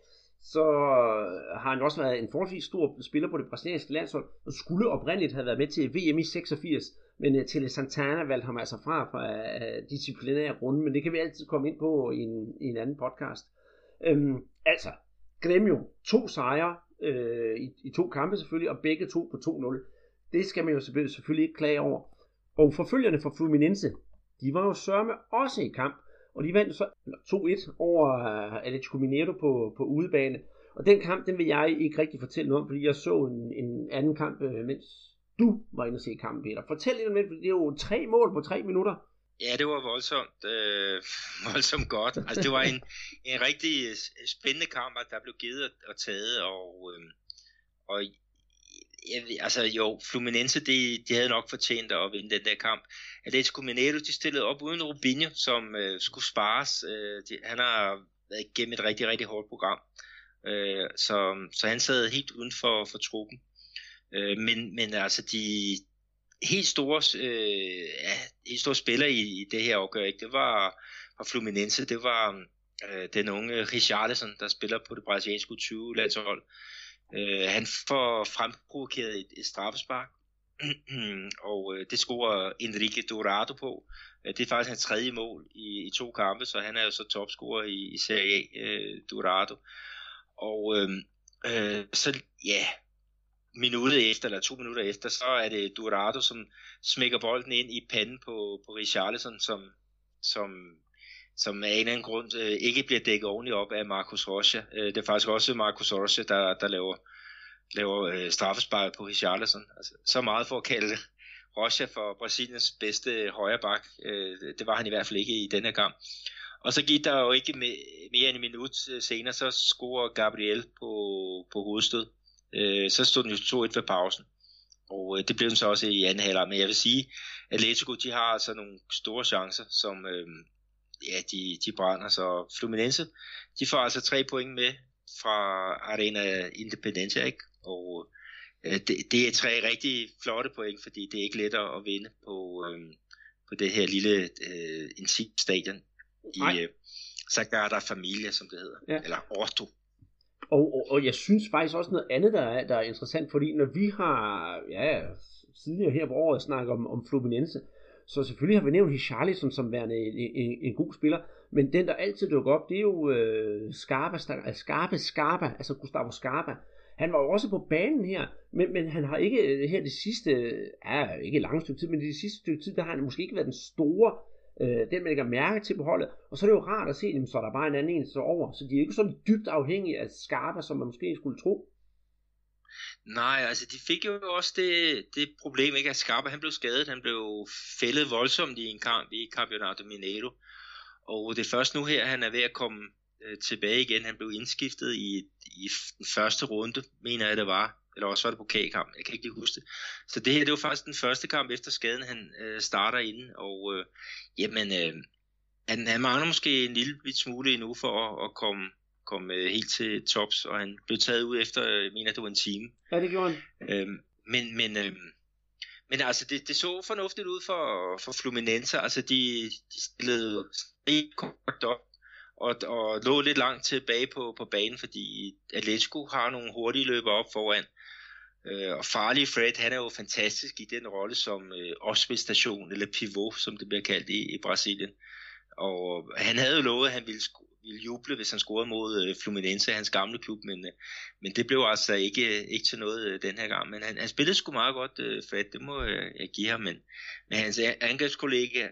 Så øh, har han også været en forholdsvis stor spiller på det brasilianske landshold, og skulle oprindeligt have været med til VM i 86, men uh, Tele Santana valgte ham altså fra fra uh, disciplinære runde, men det kan vi altid komme ind på i en, i en anden podcast. Øhm, altså, Gremio, to sejre øh, i, i to kampe selvfølgelig, og begge to på 2-0. Det skal man jo selvfølgelig, selvfølgelig ikke klage over. Og forfølgerne for Fluminense, de var jo sørme også i kamp, og de vandt så 2-1 over øh, Atletico Mineiro på, på udebane. Og den kamp, den vil jeg ikke rigtig fortælle noget om, fordi jeg så en, en anden kamp, øh, mens du var inde og se kampen, Peter. Fortæl lidt om det, for det er jo tre mål på tre minutter. Ja, det var voldsomt, øh, voldsomt godt. Altså, det var en, en rigtig spændende kamp, der blev givet og taget, og, øh, og jeg, altså jo, Fluminense, de, de havde nok fortjent at vinde den der kamp. Atletico Mineiro, de stillede op uden Rubinho, som øh, skulle spares. Øh, de, han har været igennem et rigtig, rigtig hårdt program. Øh, så, så han sad helt uden for, for truppen. Øh, men, men altså, de helt store, øh, ja, helt store spillere i, i det her opgør, ikke? det var, var Fluminense, det var øh, den unge Richarlison, der spiller på det brasilianske 20-landshold. Øh, han får fremprovokeret et, et straffespark, og øh, det scorer Enrique Dorado på. Øh, det er faktisk hans tredje mål i, i to kampe, så han er jo så topscorer i, i Serie A, øh, Dorado. Og øh, øh, så ja, minuttet efter, eller to minutter efter, så er det Dorado, som smækker bolden ind i panden på, på Richarlison, som, som, som af en eller anden grund øh, ikke bliver dækket ordentligt op af Marcus Rocha. Øh, det er faktisk også Marcus Rocha, der, der laver, laver øh, straffespark på Richarlison. Altså, så meget for at kalde Rocha for Brasiliens bedste højreback. Øh, det var han i hvert fald ikke i denne kamp. Og så gik der jo ikke mere end en minut øh, senere, så scorer Gabriel på, på hovedstød. Øh, så stod den jo 2-1 ved pausen. Og øh, det blev den så også i anden halvleg. Men jeg vil sige, at Atletico de har altså nogle store chancer, som øh, ja, de, de brænder. Så Fluminense, de får altså tre point med fra Arena Independencia, ikke? Og øh, det, det er tre rigtig flotte point, fordi det er ikke lettere at vinde på, øh, på det her lille øh, intimt stadion i øh, Sagrada Familia, som det hedder. Ja. Eller Orto. Og, og, og jeg synes faktisk også noget andet, der er, der er interessant, fordi når vi har, ja, tidligere her på året snakket om, om Fluminense, så selvfølgelig har vi nævnt Richarlison som værende en, en, en god spiller, men den, der altid dukker op, det er jo øh, Scarpa, øh, Scarpa, Scarpa, altså Gustavo Scarpa. Han var jo også på banen her, men, men han har ikke øh, her det sidste, ja, ikke langt stykke tid, men det sidste stykke tid, der har han måske ikke været den store øh, den man lægger mærke til på holdet. Og så er det jo rart at se at så er der bare en anden en så over. Så de er ikke sådan dybt afhængige af Scarpa, som man måske skulle tro. Nej, altså de fik jo også det, det problem, ikke at Skarpe han blev skadet, han blev fældet voldsomt i en kamp i Campeonato Mineiro. Og det er først nu her, han er ved at komme øh, tilbage igen. Han blev indskiftet i, i den første runde, mener jeg det var eller også var det pokalkamp, jeg kan ikke lige huske det. Så det her, det var faktisk den første kamp efter skaden, han øh, starter inden, og øh, jamen, øh, han, han mangler måske en lille bit smule endnu for at, at komme, komme øh, helt til tops, og han blev taget ud efter, øh, jeg mener, det var en time. Ja, det gjorde han. Øh, men, men, øh, men altså, det, det så fornuftigt ud for, for Fluminense, altså de, de stillede rigtig kort op, og, og lå lidt langt tilbage på, på banen, fordi Atletico har nogle hurtige løber op foran. Øh, og farlig Fred, han er jo fantastisk i den rolle som øh, opspilstation, eller pivot, som det bliver kaldt i, i Brasilien. Og han havde jo lovet, at han ville, ville juble, hvis han scorede mod øh, Fluminense, hans gamle klub, men, øh, men det blev altså ikke, ikke til noget øh, den her gang. Men han, han spillede sgu meget godt, øh, Fred, det må jeg, jeg give ham, men, men hans angrebskollega,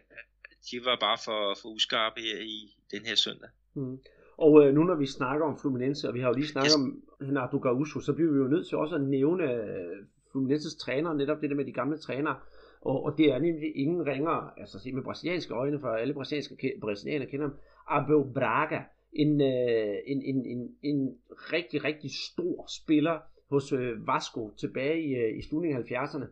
de var bare for, for uskarpe her i den her søndag. Mm. Og øh, nu når vi snakker om Fluminense, og vi har jo lige snakket yes. om Renato Gaucho, så bliver vi jo nødt til også at nævne øh, Fluminenses træner, netop det der med de gamle trænere. Og, og det er nemlig ingen ringere, altså se med brasilianske øjne, for alle brasilianske brasilianere kender ham, Abel Braga, en, øh, en, en, en, en rigtig, rigtig stor spiller hos øh, Vasco tilbage i, øh, i slutningen af 70'erne.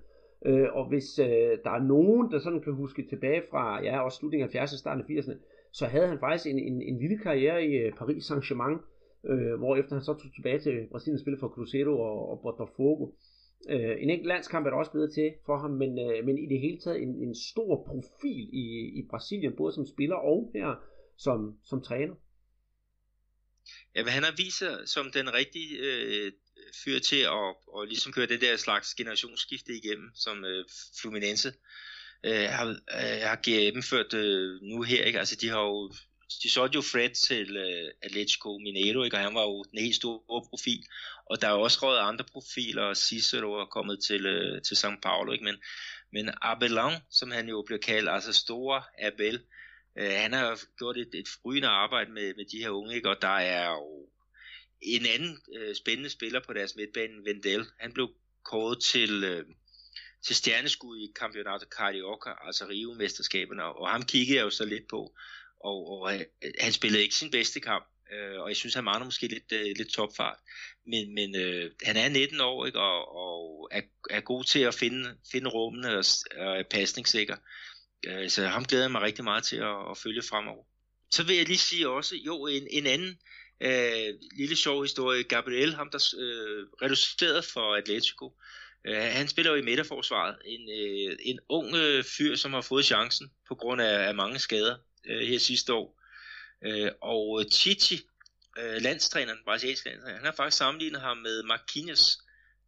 Øh, og hvis øh, der er nogen, der sådan kan huske tilbage fra, ja, også slutningen af 70'erne, starten af 80'erne, så havde han faktisk en, en, en lille karriere i øh, Paris Saint-Germain, øh, hvor efter han så tog tilbage til Brasilien og spille for Cruzeiro og, og Botafogo. Øh, en enkelt landskamp er der også blevet til for ham, men, øh, men i det hele taget en, en stor profil i, i Brasilien, både som spiller og her som, som træner. Ja, men han har vist sig som den rigtige øh, fyr til at, og ligesom køre det der slags generationsskifte igennem, som øh, Fluminense øh, har, øh, har gennemført øh, nu her. Ikke? Altså, de har jo de solgte jo Fred til øh, Atletico Mineiro, ikke? og han var jo den helt store profil. Og der er jo også røget andre profiler, og Cicero er kommet til, øh, til São Paulo. Ikke? Men, men Abelon, som han jo bliver kaldt, altså store Abel, øh, han har gjort et, et frygende arbejde med, med de her unge, ikke? og der er jo en anden øh, spændende spiller på deres midtbane, Vendel. Han blev kåret til, øh, til stjerneskud i Campeonato Carioca, altså Rio-mesterskaberne, og ham kiggede jeg jo så lidt på, og, og øh, han spillede ikke sin bedste kamp, øh, og jeg synes, han mangler måske lidt, øh, lidt topfart. Men, men øh, han er 19 år, ikke, og, og er, er god til at finde, finde rummene og, og er pasningssikker. Øh, så ham glæder jeg mig rigtig meget til at, at følge fremover. Så vil jeg lige sige også, jo, en, en anden øh, lille sjov historie. Gabriel, ham der øh, reducerede for Atletico, øh, han spiller jo i midterforsvaret. En, øh, en ung øh, fyr, som har fået chancen på grund af, af mange skader øh, her sidste år. Øh, og Chichi, øh, landstræneren, brasiliansk landstræner, han har faktisk sammenlignet ham med Marquinhos,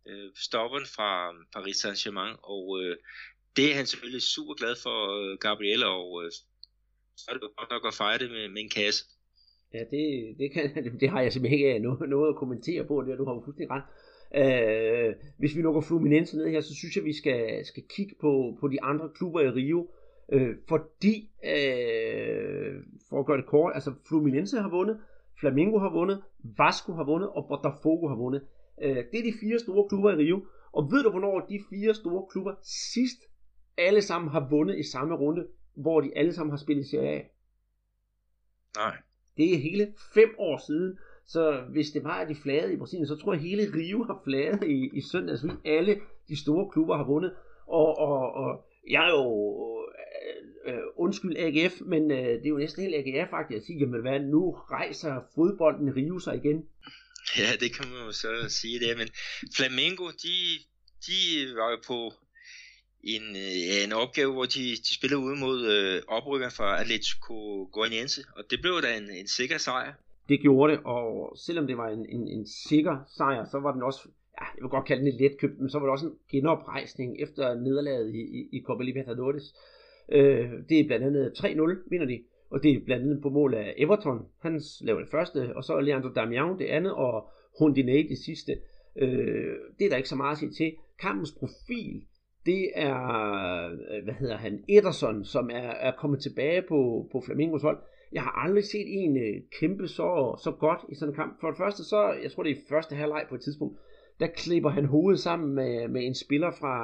øh, stopperen fra øh, Paris Saint-Germain, og øh, det er han selvfølgelig super glad for, øh, Gabriel, og øh, så er det godt nok at fejre det med, med en kasse. Ja, det, det, kan, det har jeg simpelthen ikke øh, noget, noget at kommentere på, det du har fuldstændig ret. Øh, hvis vi lukker Fluminense ned her, så synes jeg, vi skal, skal kigge på, på de andre klubber i Rio, øh, fordi, øh, for at gøre det kort, altså Fluminense har vundet, Flamengo har vundet, Vasco har vundet, og Botafogo har vundet. Øh, det er de fire store klubber i Rio, og ved du, hvornår de fire store klubber sidst alle sammen har vundet i samme runde, hvor de alle sammen har spillet Serie A? Nej. Det er hele fem år siden, så hvis det var, at de flagede i Brasilien, så tror jeg, at hele Rio har flaget i, i søndags, alle de store klubber har vundet. Og, og, og jeg er jo øh, undskyld AGF, men øh, det er jo næsten helt AGF faktisk at sige, jamen hvad, nu rejser fodbolden Rio sig igen. Ja, det kan man jo så sige det, men Flamengo, de, de var jo på en, øh, en opgave, hvor de, de spillede ude mod øh, oprykker fra Atletico Goianiense, og det blev da en, en sikker sejr. Det gjorde det, og selvom det var en, en, en sikker sejr, så var den også, ja, jeg vil godt kalde den lidt letkøbt, men så var det også en genoprejsning efter nederlaget i, i, i Copa Libertadores. Øh, Øh, det er blandt andet 3-0, vinder de, og det er blandt andet på mål af Everton, han laver det første, og så Leandro Damian det andet, og Hondinei det sidste. Øh, det er der ikke så meget at sige til. Kampens profil, det er, øh, hvad hedder han, Ederson, som er, er kommet tilbage på, på Flamingos hold. Jeg har aldrig set en øh, kæmpe så, så godt i sådan en kamp. For det første, så, jeg tror det er i første halvleg på et tidspunkt, der klipper han hovedet sammen med, med en spiller fra,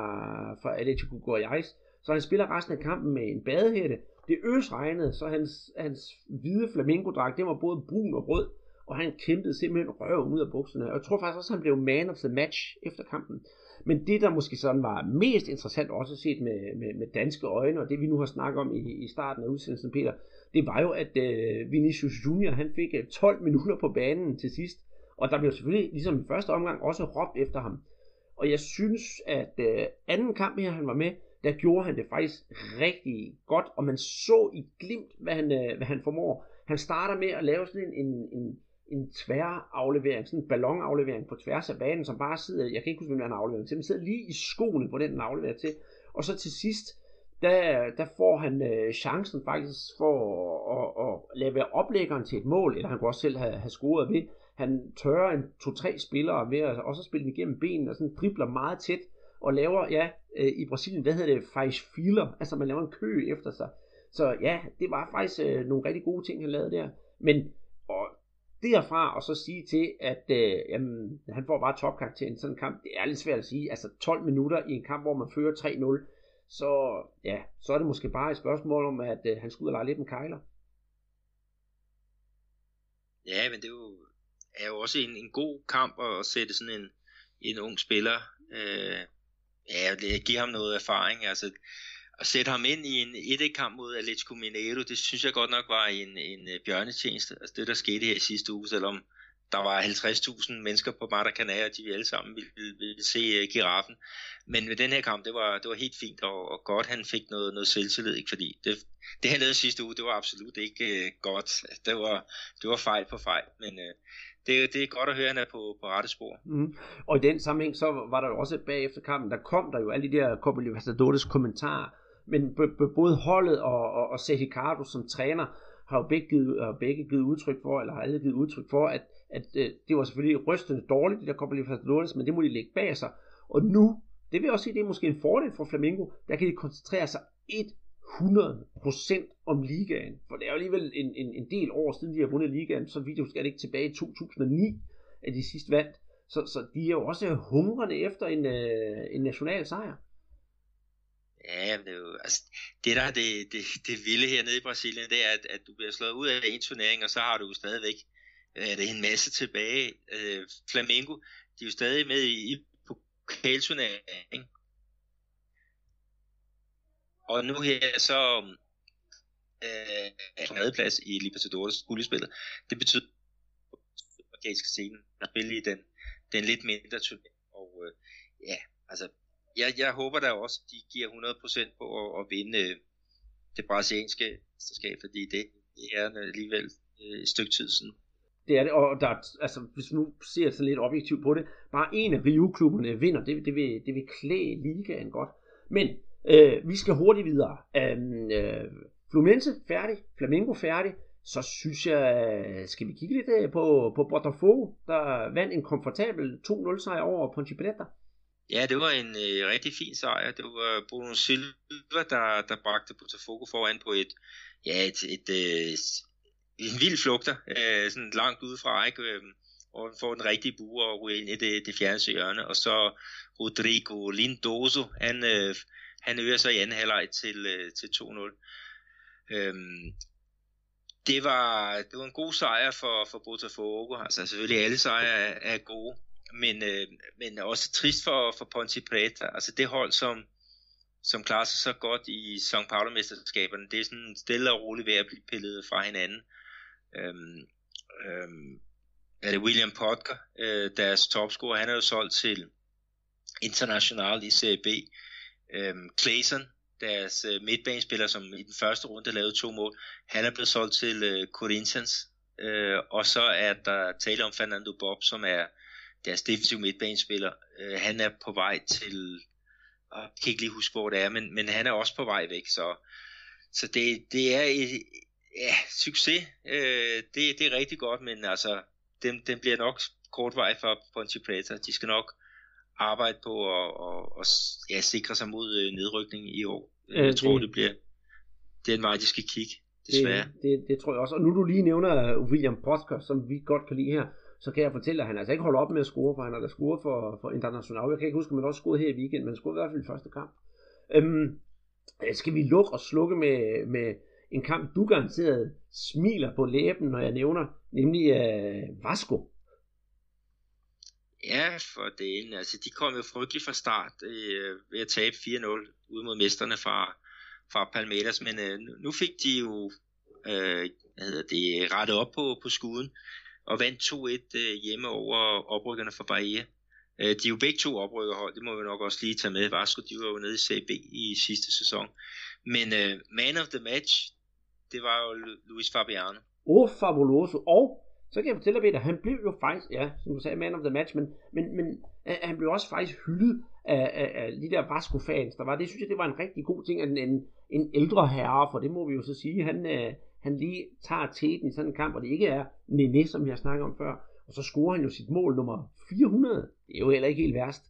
fra Atletico Goiás. Så han spiller resten af kampen med en badehætte. Det øs regnede, så hans, hans hvide flamingodragt, det var både brun og rød. Og han kæmpede simpelthen røv ud af bukserne. Og jeg tror faktisk også, at han blev man of the match efter kampen. Men det, der måske sådan var mest interessant, også set med, med, med danske øjne, og det vi nu har snakket om i, i starten af udsendelsen, Peter, det var jo, at øh, Vinicius Junior, han fik øh, 12 minutter på banen til sidst, og der blev selvfølgelig, ligesom i første omgang, også råbt efter ham. Og jeg synes, at øh, anden kamp her, han var med, der gjorde han det faktisk rigtig godt, og man så i glimt, hvad han, øh, hvad han formår. Han starter med at lave sådan en, en, en en tværaflevering, sådan en ballonaflevering på tværs af banen, som bare sidder, jeg kan ikke huske, hvem han afleverer til, men sidder lige i skoene på den, den afleverer til. Og så til sidst, der, der får han øh, chancen faktisk for at, at, at lave oplæggeren til et mål, eller han kunne også selv have, have scoret ved. Han tørrer en to-tre spillere ved at også spille den igennem benene, og sådan dribler meget tæt, og laver, ja, øh, i Brasilien, hvad hedder det, faktisk filer, altså man laver en kø efter sig. Så ja, det var faktisk øh, nogle rigtig gode ting, han lavede der. Men og derfra og så sige til, at øh, jamen, han får bare topkarakteren i sådan en kamp, det er lidt svært at sige. Altså 12 minutter i en kamp, hvor man fører 3-0, så, ja, så er det måske bare et spørgsmål om, at øh, han skulle ud og lege lidt med kejler. Ja, men det er jo, er jo også en, en god kamp at sætte sådan en, en ung spiller, øh, ja, give ham noget erfaring. Altså, at sætte ham ind i en 1-kamp mod Atletico Mineiro, det synes jeg godt nok var en, en øh, bjørnetjeneste. Altså det, der skete her i sidste uge, selvom der var 50.000 mennesker på Maracanã, og de alle sammen ville, ville, ville se uh, giraffen. Men med den her kamp, det var, det var helt fint, og, og godt han fik noget, noget selvtillid, ikke? fordi det, det han lavede sidste uge, det var absolut ikke uh, godt. Det var, det var fejl på fejl, men uh, det, det er godt at høre, at han er på, på rette spor. Mm. Og i den sammenhæng, så var der jo også bagefter kampen, der kom der jo alle de der Copa Libertadores kommentarer, men både holdet og, og, og Sergio Cardo som træner har jo begge givet, har begge givet udtryk for, eller har alle givet udtryk for, at, at øh, det var selvfølgelig rystende dårligt, det der Copa Libertadores, men det må de lægge bag sig. Og nu, det vil også sige, det er måske en fordel for Flamengo, der kan de koncentrere sig 100% om ligaen. For det er jo alligevel en, en, en del år siden, de har vundet ligaen, så vidt jeg det ikke tilbage i 2009, at de sidst vandt. Så, så de er jo også hungrende efter en, øh, en national sejr. Ja, det er jo, altså, det der er det, det, det vilde hernede i Brasilien, det er, at, at du bliver slået ud af en turnering, og så har du jo stadigvæk øh, er det en masse tilbage. Øh, Flamengo, de er jo stadig med i, i pokalturneringen, og nu her så øh, plads i Libertadores guldspillet. Det betyder, at den scene at spille i den, den lidt mindre turnering. Og øh, ja, altså jeg, jeg håber da også, at de giver 100% på at, at vinde øh, det brasilianske mesterskab, fordi det, det er alligevel øh, et stykke tid siden. Det er det, og der, altså, hvis vi nu ser sådan lidt objektivt på det, bare en af Rio-klubberne vinder, det, det, vil, det vil klæde ligaen godt. Men øh, vi skal hurtigt videre. Øhm, øh, Fluminense færdig, Flamengo færdig, så synes jeg, øh, skal vi kigge lidt øh, på, på Botafogo, der vandt en komfortabel 2-0 sejr over Ponte Ja, det var en øh, rigtig fin sejr. Det var øh, Bruno Silva, der, der bragte Botafogo foran på et, ja, et, et, øh, en vild flugter, øh, sådan langt udefra, ikke? Øhm, og han får den rigtige bue og ryger ind i det, det fjerneste hjørne. Og så Rodrigo Lindoso, han, øh, han øger sig i anden halvleg til, øh, til 2-0. Øhm, det var, det var en god sejr for, for Botafogo. Altså selvfølgelig alle sejre er, er gode men, øh, men også trist for, for Ponte Preta. Altså det hold, som, som klarer sig så godt i São Paulo-mesterskaberne, det er sådan stille og roligt ved at blive pillet fra hinanden. Øhm, øhm, er det William Potker, øh, deres topscorer, han er jo solgt til International i Serie B. Øhm, Clayson, deres øh, midtbanespiller, som i den første runde lavede to mål, han er blevet solgt til øh, Corinthians. Øh, og så er der tale om Fernando Bob, som er deres defensive midtbanespiller, øh, han er på vej til, jeg kan ikke lige huske, hvor det er, men, men han er også på vej væk, så, så det, det er et, ja, succes. Øh, det, det er rigtig godt, men altså, den, den bliver nok kort vej for Ponte Preta. De skal nok arbejde på at og, og, ja, sikre sig mod øh, nedrykning i år. Øh, jeg tror, det, det bliver den vej, de skal kigge, desværre. Det, det, det tror jeg også. Og nu du lige nævner William Posker, som vi godt kan lide her, så kan jeg fortælle, at han altså ikke holder op med at score, for han har da scoret for, for International. Jeg kan ikke huske, at man også scoret her i weekenden, men han scorede i hvert fald i første kamp. Øhm, øh, skal vi lukke og slukke med, med en kamp, du garanteret smiler på læben, når jeg nævner, nemlig uh, Vasco. Ja, for det altså de kom jo frygteligt fra start øh, ved at tabe 4-0 ud mod mesterne fra, fra Palmeiras, men øh, nu fik de jo øh, hvad hedder det, rettet op på, på skuden og vandt 2-1 øh, hjemme over oprykkerne fra Bahia. Øh, de er jo begge to oprykkerhold, det må vi nok også lige tage med. Vasco, de var jo nede i CB i sidste sæson. Men øh, man of the match, det var jo Luis Fabiano. Oh, fabuloso. Og så kan jeg fortælle dig, Peter, han blev jo faktisk, ja, som du sagde, man of the match, men, men, men øh, han blev også faktisk hyldet af, af, af de der Vasco-fans, der var. Det synes jeg, det var en rigtig god ting, at en, en, en ældre herre, for det må vi jo så sige, han, øh, han lige tager teten i sådan en kamp, og det ikke er Nene, som jeg snakker om før, og så scorer han jo sit mål nummer 400. Det er jo heller ikke helt værst.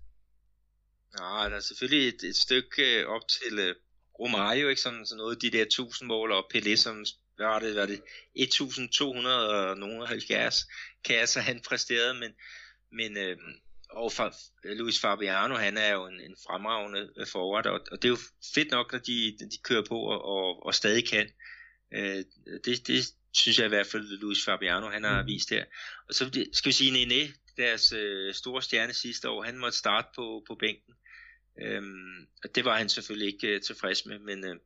Nej, der er selvfølgelig et, et stykke øh, op til uh, Romario, ikke Som, sådan noget, de der 1000 mål, og Pelé, som hvad var det, var det 1270 kasser, han præsterede, men, men uh, og for, Luis Fabiano, han er jo en, en fremragende forward, og, og det er jo fedt nok, når de, de kører på og, og, og stadig kan. Øh, det, det synes jeg i hvert fald, Luis Fabiano han har mm. vist her. Og så skal vi sige, Nene, deres øh, store stjerne sidste år, han måtte starte på, på bænken. Øhm, og det var han selvfølgelig ikke øh, tilfreds med, men øh,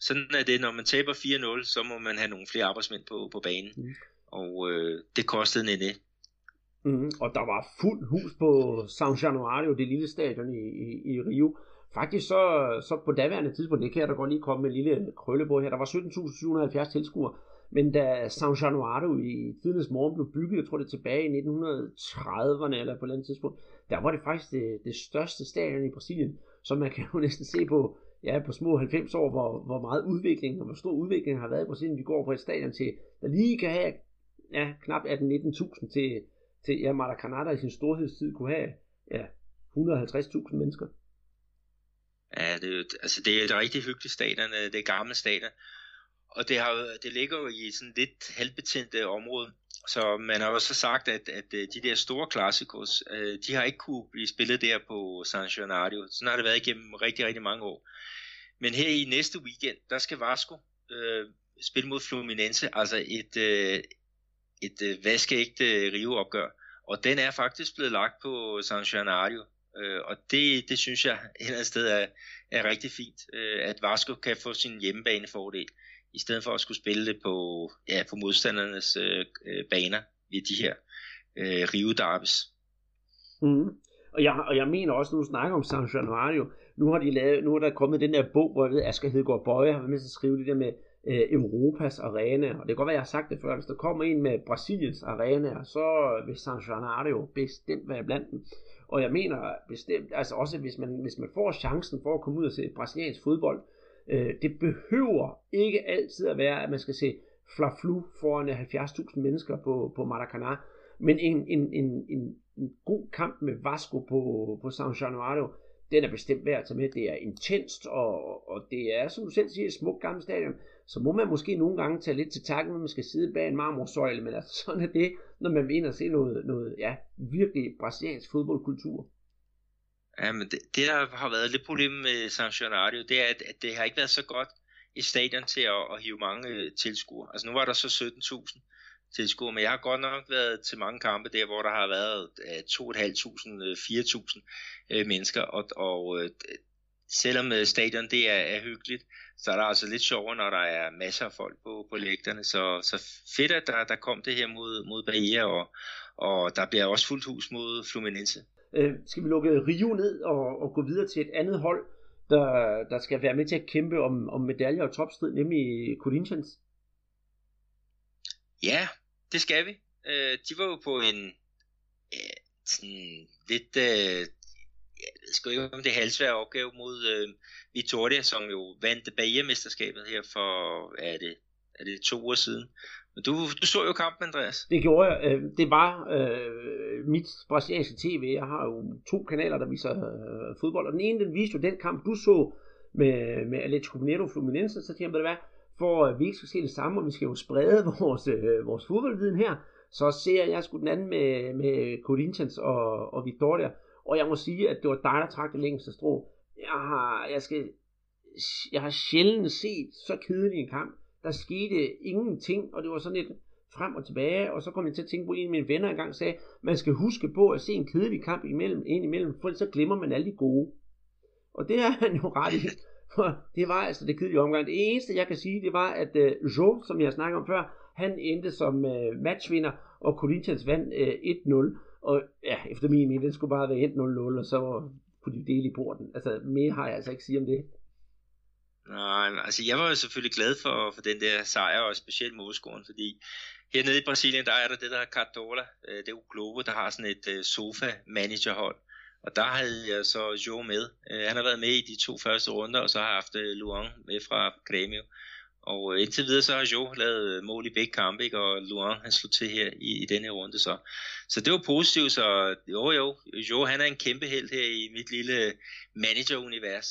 sådan er det, når man taber 4-0, så må man have nogle flere arbejdsmænd på, på banen. Mm. Og øh, det kostede Nene. Mm, og der var fuld hus på San Januario, det lille stadion i, i, i Rio. Faktisk så, så på daværende tidspunkt, det kan jeg da godt lige komme med en lille krølle på her, der var 17.770 tilskuere, men da San Januaro i tidens morgen blev bygget, jeg tror det er tilbage i 1930'erne eller på et eller andet tidspunkt, der var det faktisk det, det største stadion i Brasilien, så man kan jo næsten se på, ja, på små 90 år, hvor, hvor meget udvikling, og hvor stor udvikling har været i Brasilien. Vi går på et stadion til, der lige kan have ja, knap 18-19.000 til, til ja, Maracanã, i sin storhedstid kunne have ja, 150.000 mennesker. Ja, det, altså det er et rigtig hyggeligt stadion, øh, det er gamle stadion. Og det, har, det ligger jo i sådan lidt halvbetændte område. Så man har også sagt, at, at øh, de der store klassikos, øh, de har ikke kunne blive spillet der på San Gennaro. Sådan har det været igennem rigtig, rigtig mange år. Men her i næste weekend, der skal Vasco øh, spille mod Fluminense, altså et, øh, et øh, vaskeægte Rio-opgør. Og den er faktisk blevet lagt på San Gennaro. Øh, og det, det synes jeg et eller andet sted er, er rigtig fint, øh, at Vasco kan få sin hjemmebanefordel, i stedet for at skulle spille det på, ja, på modstandernes øh, øh baner ved de her øh, Rio Derbys. Mm. Mm-hmm. Og jeg, og jeg mener også, nu snakker om San Januario, nu har, de lavet, nu er der kommet den der bog, hvor jeg ved, Asger Hedegaard Bøje har været med til at skrive det der med øh, Europas arena, og det kan godt være, jeg har sagt det før, hvis der kommer en med Brasiliens arena, så vil San Januario bestemt være blandt dem. Og jeg mener bestemt, altså også hvis man, hvis man får chancen for at komme ud og se brasiliansk fodbold, øh, det behøver ikke altid at være, at man skal se flaflu foran øh, 70.000 mennesker på, på Maracanã, men en, en, en, en, en god kamp med Vasco på, på San Januario, den er bestemt værd at tage med. Det er intenst, og, og det er, som du selv siger, et smukt gammelt stadion. Så må man måske nogle gange tage lidt til takken, når man skal sidde bag en marmorsøjle, men altså sådan er det, når man vil ind og se noget, noget ja, virkelig brasiliansk fodboldkultur. Ja, men det, det, der har været lidt problem med San Januario, det er, at, at det har ikke været så godt i stadion til at, at hive mange øh, tilskuere. Altså nu var der så 17.000 tilskuere, men jeg har godt nok været til mange kampe der, hvor der har været 2.500-4.000 øh, øh, mennesker, og, og øh, selvom øh, stadion det er, er hyggeligt, så er der altså lidt sjovere, når der er masser af folk på, på lægterne. Så, så fedt, at der, der kom det her mod, mod Bahia, og, og der bliver også fuldt hus mod Fluminense. Øh, skal vi lukke Rio ned og, og gå videre til et andet hold, der, der skal være med til at kæmpe om, om medaljer og topstrid, nemlig Corinthians? Ja, det skal vi. Øh, de var jo på en øh, sådan lidt, øh, jeg ved sgu ikke om det er halvsvær opgave mod øh, Vitoria, som jo vandt Bahia-mesterskabet her for, er det, er det to uger siden. Men du, du så jo kampen, Andreas. Det gjorde jeg. Øh, det var øh, mit brasilianske tv. Jeg har jo to kanaler, der viser øh, fodbold. Og den ene, den viste jo den kamp, du så med, med Atletico Mineiro Fluminense. Så tænkte jeg, hvad for at vi ikke skal se det samme, og vi skal jo sprede vores, øh, vores fodboldviden her, så ser jeg sgu den anden med, med Corinthians og, og Victoria, og jeg må sige, at det var dig, der trak det længste strå. Jeg har, jeg skal, jeg har sjældent set så kedelig en kamp. Der skete ingenting, og det var sådan lidt frem og tilbage, og så kom jeg til at tænke på, at en af mine venner engang sagde, man skal huske på at se en kedelig kamp imellem, ind imellem, for så glemmer man alle de gode. Og det er han jo ret i. det var altså det kedelige omgang. Det eneste, jeg kan sige, det var, at øh, uh, Jo, som jeg snakkede om før, han endte som øh, matchvinder, og Corinthians vandt øh, 1-0. Og ja, efter min mening, den skulle bare være 1-0-0, og så kunne de dele i porten. Altså, mere har jeg altså ikke sige om det. Nej, altså jeg var jo selvfølgelig glad for, for den der sejr, og specielt målscoren, fordi hernede i Brasilien, der er der det der Cartola, øh, det er jo Globo, der har sådan et øh, sofa-managerhold, og der havde jeg så Jo med. Øh, han har været med i de to første runder, og så har jeg haft øh, med fra Grêmio. Og øh, indtil videre så har Jo lavet øh, mål i begge kampe, ikke? og Luan han slog til her i, i denne runde. Så. så det var positivt, så jo jo, Jo han er en kæmpe held her i mit lille øh, manager-univers.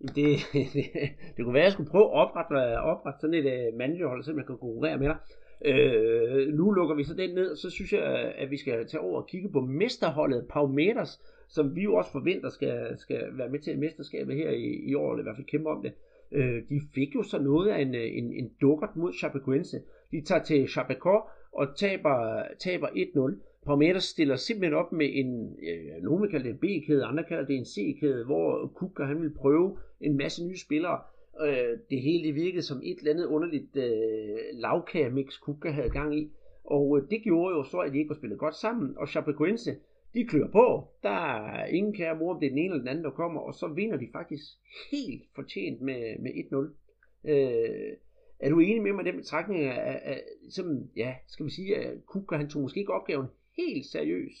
Det, det, det kunne være, at jeg skulle prøve at oprette, oprette sådan et managerhold, så man kan konkurrere med dig. Øh, nu lukker vi så den ned, så synes jeg, at vi skal tage over og kigge på mesterholdet Palmeiras, som vi jo også forventer skal, skal være med til mesterskabet her i, i år, eller i hvert fald kæmpe om det. Øh, de fik jo så noget af en, øh, en, en dukkert mod Chapecoense. De tager til Chapeco og taber, taber 1-0. Palmeiras stiller simpelthen op med en, øh, nogen vil kalde det en B-kæde, andre kalder det en C-kæde, hvor Kuka han vil prøve en masse nye spillere. Øh, det hele det virkede som et eller andet underligt øh, lavkagemix, Kuka havde gang i. Og øh, det gjorde jo så, at de ikke var spillet godt sammen. Og Chapecoense, de klør på. Der er ingen kære mor, om det er den ene eller den anden, der kommer. Og så vinder de faktisk helt fortjent med, med 1-0. Øh, er du enig med mig i den betragtning at, at, at som, ja, skal vi sige, at Kuka, han tog måske ikke opgaven helt seriøs?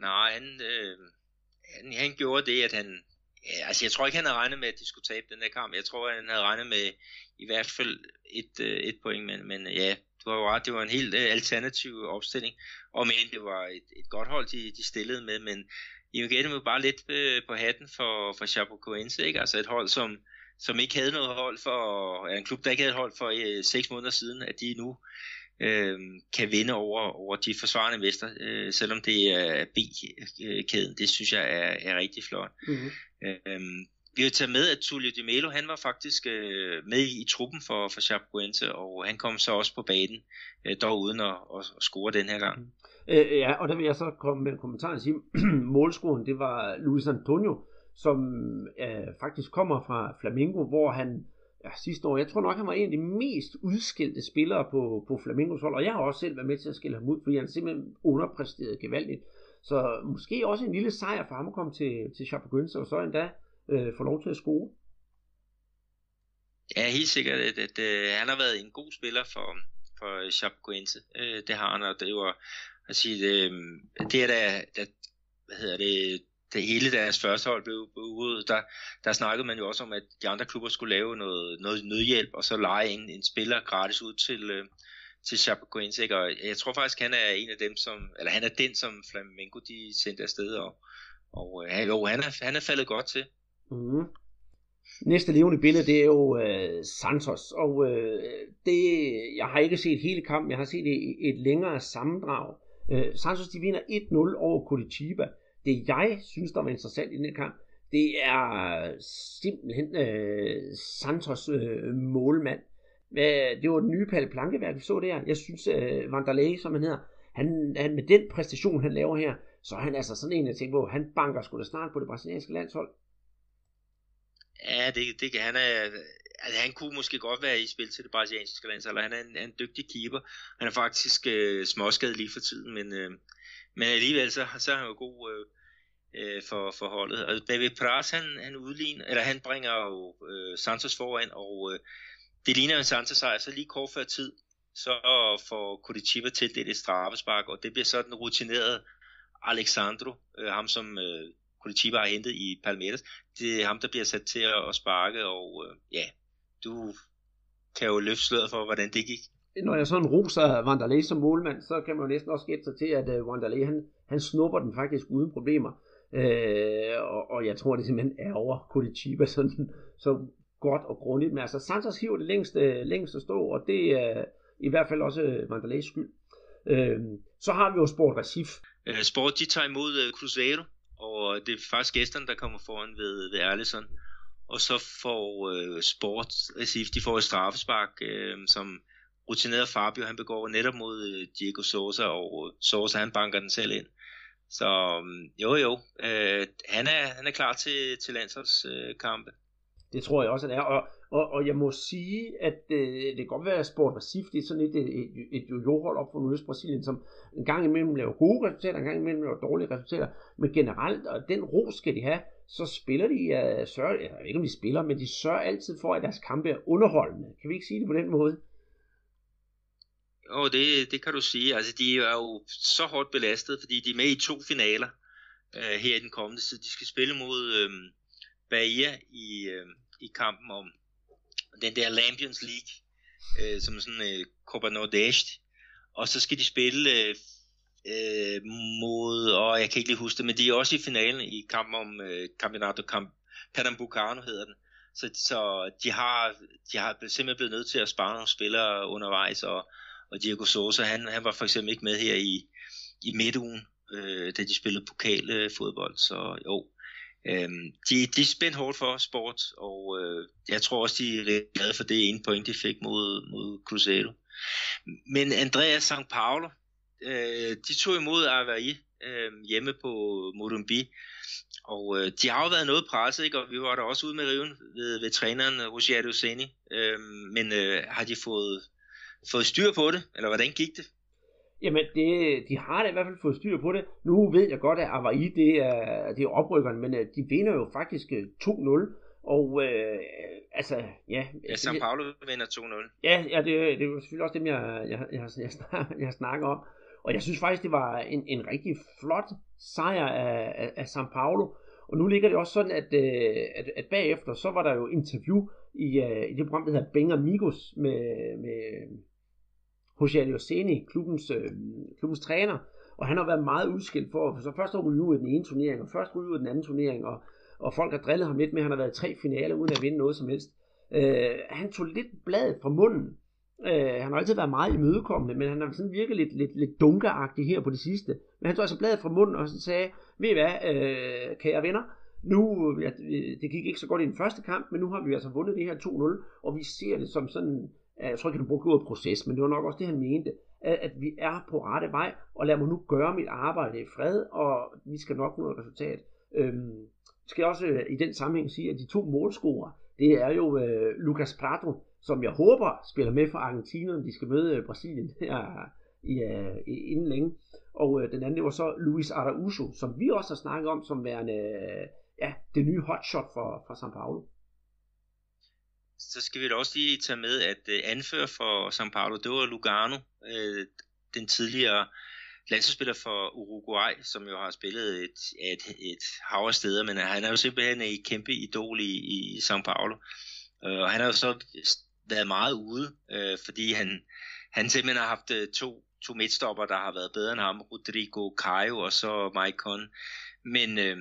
Nej, han, øh, han, han gjorde det, at han, Ja, altså jeg tror ikke, han havde regnet med, at de skulle tabe den der kamp. Jeg tror, han havde regnet med i hvert fald et, øh, et point, men, men ja, ret, det var en helt uh, alternativ opstilling, og men det var et, et godt hold, de, de stillede med, men i igen jo bare lidt uh, på hatten for, for Chapecoense, ikke? altså et hold, som, som ikke havde noget hold for, en klub, der ikke havde et hold for uh, seks måneder siden, at de nu øh, kan vinde over, over de forsvarende mester, øh, selvom det er B-kæden. Det synes jeg er, er rigtig flot. Mm-hmm. Øh, vi har taget med, at Tullio Di Melo, han var faktisk øh, med i, i truppen for, for Chapecoense, og han kom så også på banen, øh, dog uden at, at, at score den her gang. Mm-hmm. Øh, ja, og der vil jeg så komme med en kommentar og sige, målscoren, det var Luis Antonio, som øh, faktisk kommer fra Flamengo, hvor han ja, sidste år, jeg tror nok, han var en af de mest udskilte spillere på, på Flamingos hold, og jeg har også selv været med til at skille ham ud, fordi han simpelthen underpræsterede gevaldigt. Så måske også en lille sejr for ham at komme til, til Chapecoense, og så endda øh, får lov til at score. Ja, helt sikkert, at, at, at han har været en god spiller for, for øh, Chapecoense. Øh, det har han, og det var at sige, det, øh, det er da, da hvad hedder det, det hele deres første hold blev, ude, der, der snakkede man jo også om, at de andre klubber skulle lave noget, noget nødhjælp, og så lege en, en spiller gratis ud til, øh, til Chapecoense, ikke? og jeg tror faktisk, han er en af dem, som, eller han er den, som Flamengo de sendte afsted, og, og øh, jo, han er, han er faldet godt til. Mm. Næste levende billede, det er jo øh, Santos, og øh, det, jeg har ikke set hele kampen, jeg har set et, et længere sammendrag. Øh, Santos, de vinder 1-0 over Curitiba. Det jeg synes, der var interessant i den kamp, det er simpelthen øh, Santos øh, målmand. Det var den nye Palle Plankeværk, vi så der. Jeg synes, øh, Vanderlei, som han hedder, han, han, med den præstation, han laver her, så er han altså sådan en, jeg tænker på, han banker sgu da snart på det brasilianske landshold. Ja, det, det kan han er, altså han kunne måske godt være i spil til det brasilianske landshold, han er en, en dygtig keeper. Han er faktisk øh, småskadet lige for tiden, men, øh, men alligevel så, så er han jo god øh, øh, for, for holdet. Og David Pras, han, han udligner, eller han bringer jo øh, Santos foran, og øh, det ligner en Santos-sejr, så lige kort før tid, så får Curitiba tildelt et straffespark, og det bliver sådan rutineret Alexandro, øh, ham som øh, Curitiba har hentet i Palmeiras. Det er ham, der bliver sat til at, at sparke, og øh, ja, du kan jo løfte sløret for, hvordan det gik. Når jeg sådan roser Vanderlei som målmand, så kan man jo næsten også gætte sig til, at Vanderlei, han, han snupper den faktisk uden problemer. Øh, og, og jeg tror, det simpelthen er over Curitiba sådan, så godt og grundigt. Men altså, Santos hiver det længste, længste stå, og det er i hvert fald også Mandaleys skyld. Øh, så har vi jo Sport Recif. Øh, Sport, de tager imod uh, Cruzeiro, og det er faktisk gæsterne, der kommer foran ved, ved Erlison. Og så får øh, Sport øh, Recif, de får et straffespark, øh, som rutineret Fabio, han begår netop mod øh, Diego Sosa, og uh, Sosa, han banker den selv ind. Så mm, jo jo, øh, han, er, han er klar til, til landsholdskampe. Uh, det tror jeg også, at det er. Og, og, og jeg må sige, at øh, det kan godt være, at Sport Recife det er sådan et, et, et, et jojo-hold op for Nordøst-Brasilien, som en gang imellem laver gode resultater, en gang imellem laver dårlige resultater. Men generelt, og den ro skal de have, så spiller de, uh, sørger, jeg ved ikke om de spiller, men de sørger altid for, at deres kampe er underholdende. Kan vi ikke sige det på den måde? Jo, det, det kan du sige. Altså, de er jo så hårdt belastet, fordi de er med i to finaler uh, her i den kommende tid. De skal spille mod... Uh, Bahia i, øh, i kampen om den der Lampions League, øh, som er sådan øh, Copa Nordeste. Og så skal de spille øh, øh, mod, og jeg kan ikke lige huske det, men de er også i finalen i kampen om øh, Campeonato Camp, Pernambucano hedder den. Så, så de har, de har simpelthen blevet nødt til at spare nogle spillere undervejs, og, og Diego Sosa, han, han var for eksempel ikke med her i, i midtugen, øh, da de spillede pokalfodbold, så jo, Øhm, de, de er spændt hårdt for sport, og øh, jeg tror også, de er glade for det ene point, de fik mod, mod Cruzeiro. Men Andreas St. Paolo, øh, de tog imod Avaí øh, hjemme på Morumbi, og øh, de har jo været noget presset, ikke? og vi var der også ude med riven ved, ved træneren Roger Seni. Øh, men øh, har de fået, fået styr på det, eller hvordan gik det? Jamen, det, de har da i hvert fald fået styr på det. Nu ved jeg godt, at Avaí, det er, det er oprykkerne, men øh, de vinder jo faktisk 2-0. Øh, og øh, altså, ja. Ja, São Paulo vinder 2-0. Ja, ja det, det er jo selvfølgelig også dem, jeg, jeg, jeg, jeg, snakker, jeg snakker om. Og jeg synes faktisk, det var en, en rigtig flot sejr af, af, af São Paulo. Og nu ligger det også sådan, at, øh, at, at bagefter, så var der jo interview i, i det program, der hedder Beng Amigos med, med Jose Alioseni, klubbens, øh, klubbens træner, og han har været meget udskilt for, så først har ryge ud af den ene turnering, og først ryge ud af den anden turnering, og, og folk har drillet ham lidt med, at han har været i tre finaler uden at vinde noget som helst. Øh, han tog lidt bladet fra munden. Øh, han har altid været meget imødekommende, men han har sådan virket lidt, lidt, lidt dunkeragtig her på det sidste. Men han tog altså bladet fra munden og så sagde, ved I hvad, øh, kære venner, Nu, ja, det gik ikke så godt i den første kamp, men nu har vi altså vundet det her 2-0, og vi ser det som sådan, jeg tror ikke, han brugte ordet proces, men det var nok også det, han mente, at, at vi er på rette vej, og lad mig nu gøre mit arbejde i fred, og vi skal nok nå et resultat. Øhm, skal jeg også øh, i den sammenhæng sige, at de to målscorer, det er jo øh, Lucas Prato, som jeg håber spiller med for Argentina, når de skal møde øh, Brasilien her i, uh, inden længe. Og øh, den anden, det var så Luis Araujo, som vi også har snakket om som værende øh, ja, det nye hotshot for, for São Paulo. Så skal vi da også lige tage med, at øh, anfører for São Paulo, det var Lugano, øh, den tidligere landsholdsspiller for Uruguay, som jo har spillet et, et, et hav af steder, men han er jo simpelthen et kæmpe idol i, i São Paulo. Øh, og han har jo så været meget ude, øh, fordi han, han simpelthen har haft to to midtstopper, der har været bedre end ham, Rodrigo Caio og så Mike Conn. Men øh,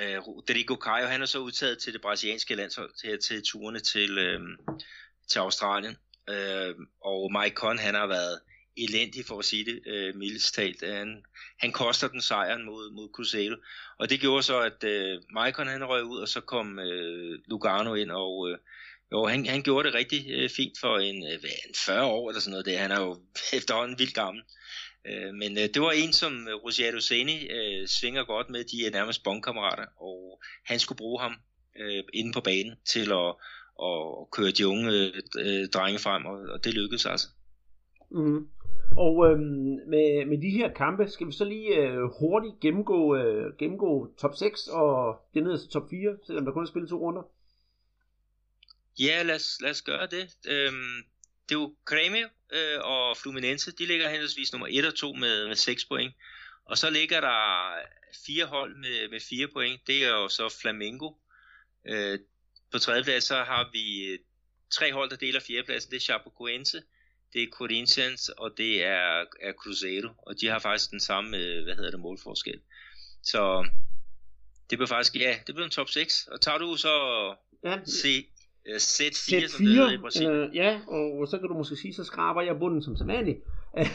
øh, Rodrigo Caio, han er så udtaget til det brasilianske landshold til, til turene til, øh, til Australien. Øh, og Mike Conn, han har været elendig for at sige det øh, mildest talt. Han, han koster den sejren mod, mod Cruzeiro. Og det gjorde så, at øh, Maicon han røg ud, og så kom øh, Lugano ind, og øh, jo, han, han gjorde det rigtig øh, fint for en, øh, en 40 år eller sådan noget. Det. Han er jo efterhånden vildt gammel. Øh, men øh, det var en, som øh, Rosiero Seni øh, svinger godt med. De er nærmest bondkammerater, og han skulle bruge ham øh, inde på banen til at, at køre de unge øh, drenge frem, og, og det lykkedes altså. Mm. Og øh, med, med de her kampe skal vi så lige øh, hurtigt gennemgå, øh, gennemgå top 6 og det nederste top 4, selvom der kun er spillet to runder. Ja, lad os, lad os gøre det. Øhm, det er jo Grêmio øh, og Fluminense, de ligger henholdsvis nummer 1 og 2 med, med 6 point. Og så ligger der fire hold med, med 4 point. Det er jo så Flamengo. Øh, på tredjeplads så har vi øh, tre hold, der deler fjerdepladsen. Det er Chapecoense, det er Corinthians, og det er, er Cruzeiro. Og de har faktisk den samme, øh, hvad hedder det, målforskel. Så det bliver faktisk, ja, det bliver en top 6. Og tager du så ja. se Z4, Z4 som det hedder i Brasilien. Øh, ja, og så kan du måske sige, så skraber jeg bunden som sædvanligt.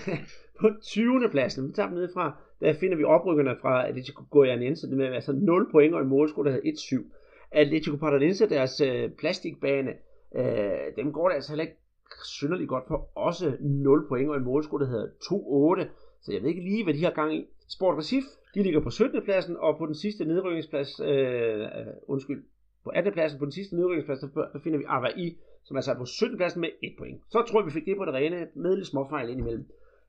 på 20. pladsen, vi tager dem ned fra, der finder vi oprykkerne fra Atletico Goianense, det med altså 0 point og en målscore, der hedder 1-7. Atletico Paranaense, deres øh, plastikbane, øh, dem går det altså heller ikke synderligt godt for, også 0 point og en målscore, der hedder 2-8. Så jeg ved ikke lige, hvad de har gang i. Sport Recif, de ligger på 17. pladsen, og på den sidste nedrykningsplads, øh, øh, undskyld, på 18. pladsen på den sidste nedrykningsplads, der finder vi Avaí, som er sat på 17. pladsen med 1 point. Så tror jeg, vi fik det på det rene med lidt småfejl indimellem.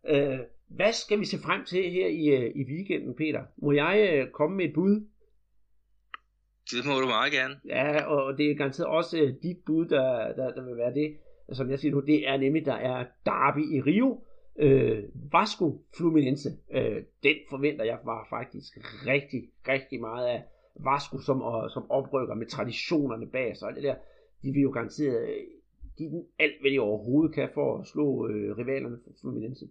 Øh, hvad skal vi se frem til her i, øh, i weekenden, Peter? Må jeg øh, komme med et bud? Det må du meget gerne. Ja, og det er garanteret også øh, dit bud, der, der, der vil være det. Som jeg siger nu, det er nemlig, der er derby i Rio. Øh, Vasco Fluminense. Øh, den forventer jeg var faktisk rigtig, rigtig meget af. Vasco som, og, som oprykker med traditionerne bag sig, og det der, de vil jo garanteret øh, give den alt, hvad de overhovedet kan for at slå øh, rivalerne for Fluminense.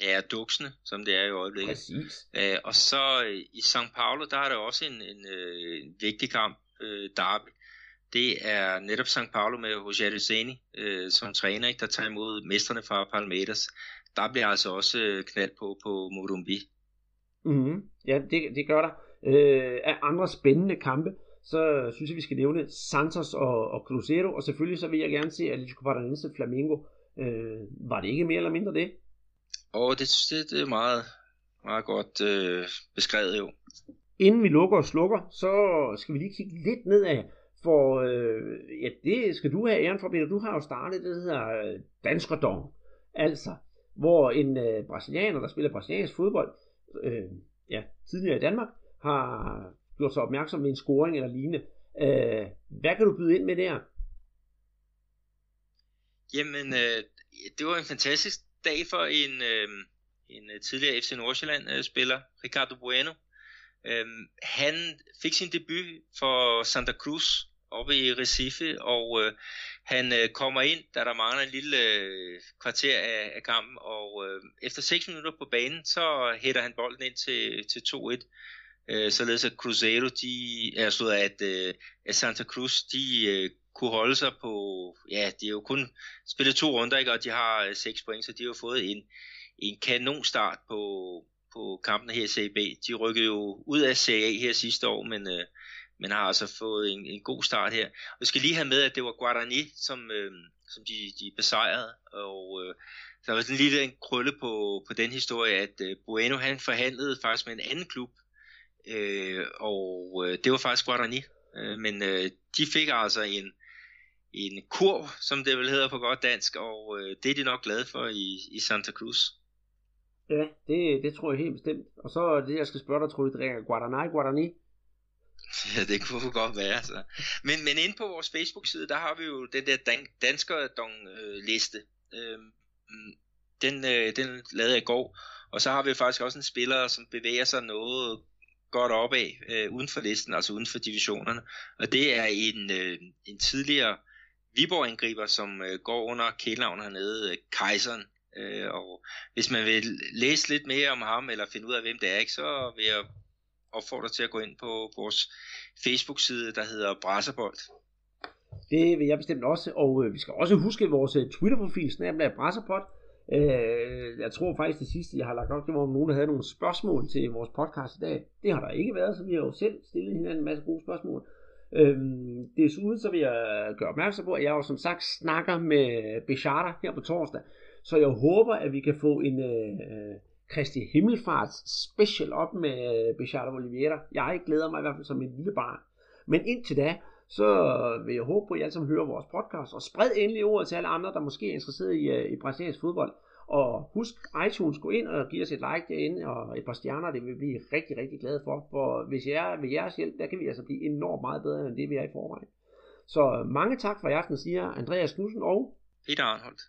Ja, duksene, som det er i øjeblikket. Præcis. Æ, og så øh, i São Paulo, der er der også en, en, øh, en vigtig kamp, øh, derby. Det er netop São Paulo med Roger Zeni øh, som træner, ikke, der tager imod mesterne fra Palmeiras. Der bliver altså også øh, knald på på Morumbi. Mm-hmm. Ja, det, det gør der øh, af andre spændende kampe, så synes jeg, vi skal nævne Santos og, og Cruzeiro, og selvfølgelig så vil jeg gerne se Atletico Paranaense Flamengo. Øh, var det ikke mere eller mindre det? Og det, det, det er meget, meget godt øh, beskrevet jo. Inden vi lukker og slukker, så skal vi lige kigge lidt nedad, for øh, ja, det skal du have æren for, Peter. Du har jo startet det, der hedder øh, Danskerdom. Altså, hvor en øh, brasilianer, der spiller brasiliansk fodbold, øh, ja, tidligere i Danmark, har gjort sig opmærksom med en scoring eller lignende. Øh, hvad kan du byde ind med der? Jamen, øh, det var en fantastisk dag for en, øh, en øh, tidligere FC Nordsjælland-spiller, øh, Ricardo Bueno. Øh, han fik sin debut for Santa Cruz oppe i Recife, og øh, han øh, kommer ind, da der mangler en lille øh, kvarter af, af kampen, og øh, efter 6 minutter på banen, så hætter han bolden ind til, til 2-1 øh, således at Cruzeiro, de altså at, øh, at Santa Cruz, de øh, kunne holde sig på, ja, de har jo kun spillet to runder, ikke, og de har øh, seks point, så de har jo fået en, en kanonstart på, på kampene her i CB. De rykkede jo ud af Serie A her sidste år, men, øh, men har altså fået en, en god start her. Og jeg skal lige have med, at det var Guarani, som, øh, som de, de besejrede, og øh, der var sådan en lille en krølle på, på den historie, at øh, Bueno han forhandlede faktisk med en anden klub, øh, og øh, det var faktisk Guarani, øh, men øh, de fik altså en, en kurv, som det vel hedder på godt dansk, og øh, det er de nok glade for i, i Santa Cruz. Ja, det, det tror jeg helt bestemt. Og så det, jeg skal spørge dig, tror du, det drikker Guarani, Guarani? Ja, det kunne godt være. Altså. Men, men inde på vores Facebook-side, der har vi jo den der dan- dansker-dong-liste. Øh, den, øh, den lavede jeg i går. Og så har vi faktisk også en spiller, som bevæger sig noget godt opad, øh, uden for listen, altså uden for divisionerne. Og det er en, øh, en tidligere Viborg-angriber, som øh, går under kælenavn hernede, øh, Kejseren. Øh, og hvis man vil læse lidt mere om ham, eller finde ud af, hvem det er, ikke, så vil jeg opfordre til at gå ind på vores Facebook-side, der hedder Brasserbold. Det vil jeg bestemt også, og øh, vi skal også huske vores øh, Twitter-profil, snabla Brasserbold, Øh, jeg tror faktisk det sidste, jeg har lagt op, det var om nogen, der havde nogle spørgsmål til vores podcast i dag. Det har der ikke været, så vi har jo selv stillet hinanden en masse gode spørgsmål. Øhm, desuden så vil jeg gøre opmærksom på, at jeg jo som sagt snakker med Bechata her på torsdag. Så jeg håber, at vi kan få en øh, Kristi Himmelfarts special op med øh, Bechata Oliveira. Jeg glæder mig i hvert fald som en lille barn. Men indtil da, så vil jeg håbe på, at I alle sammen hører vores podcast, og spred endelig ordet til alle andre, der måske er interesseret i, øh, i brasiliansk fodbold. Og husk iTunes, gå ind og giv os et like derinde, og et par stjerner, det vil vi blive rigtig, rigtig glade for. For hvis jeg ved jeres hjælp, der kan vi altså blive enormt meget bedre, end det vi er i forvejen. Så øh, mange tak for i aften, siger Andreas Knudsen og Peter Arnholdt.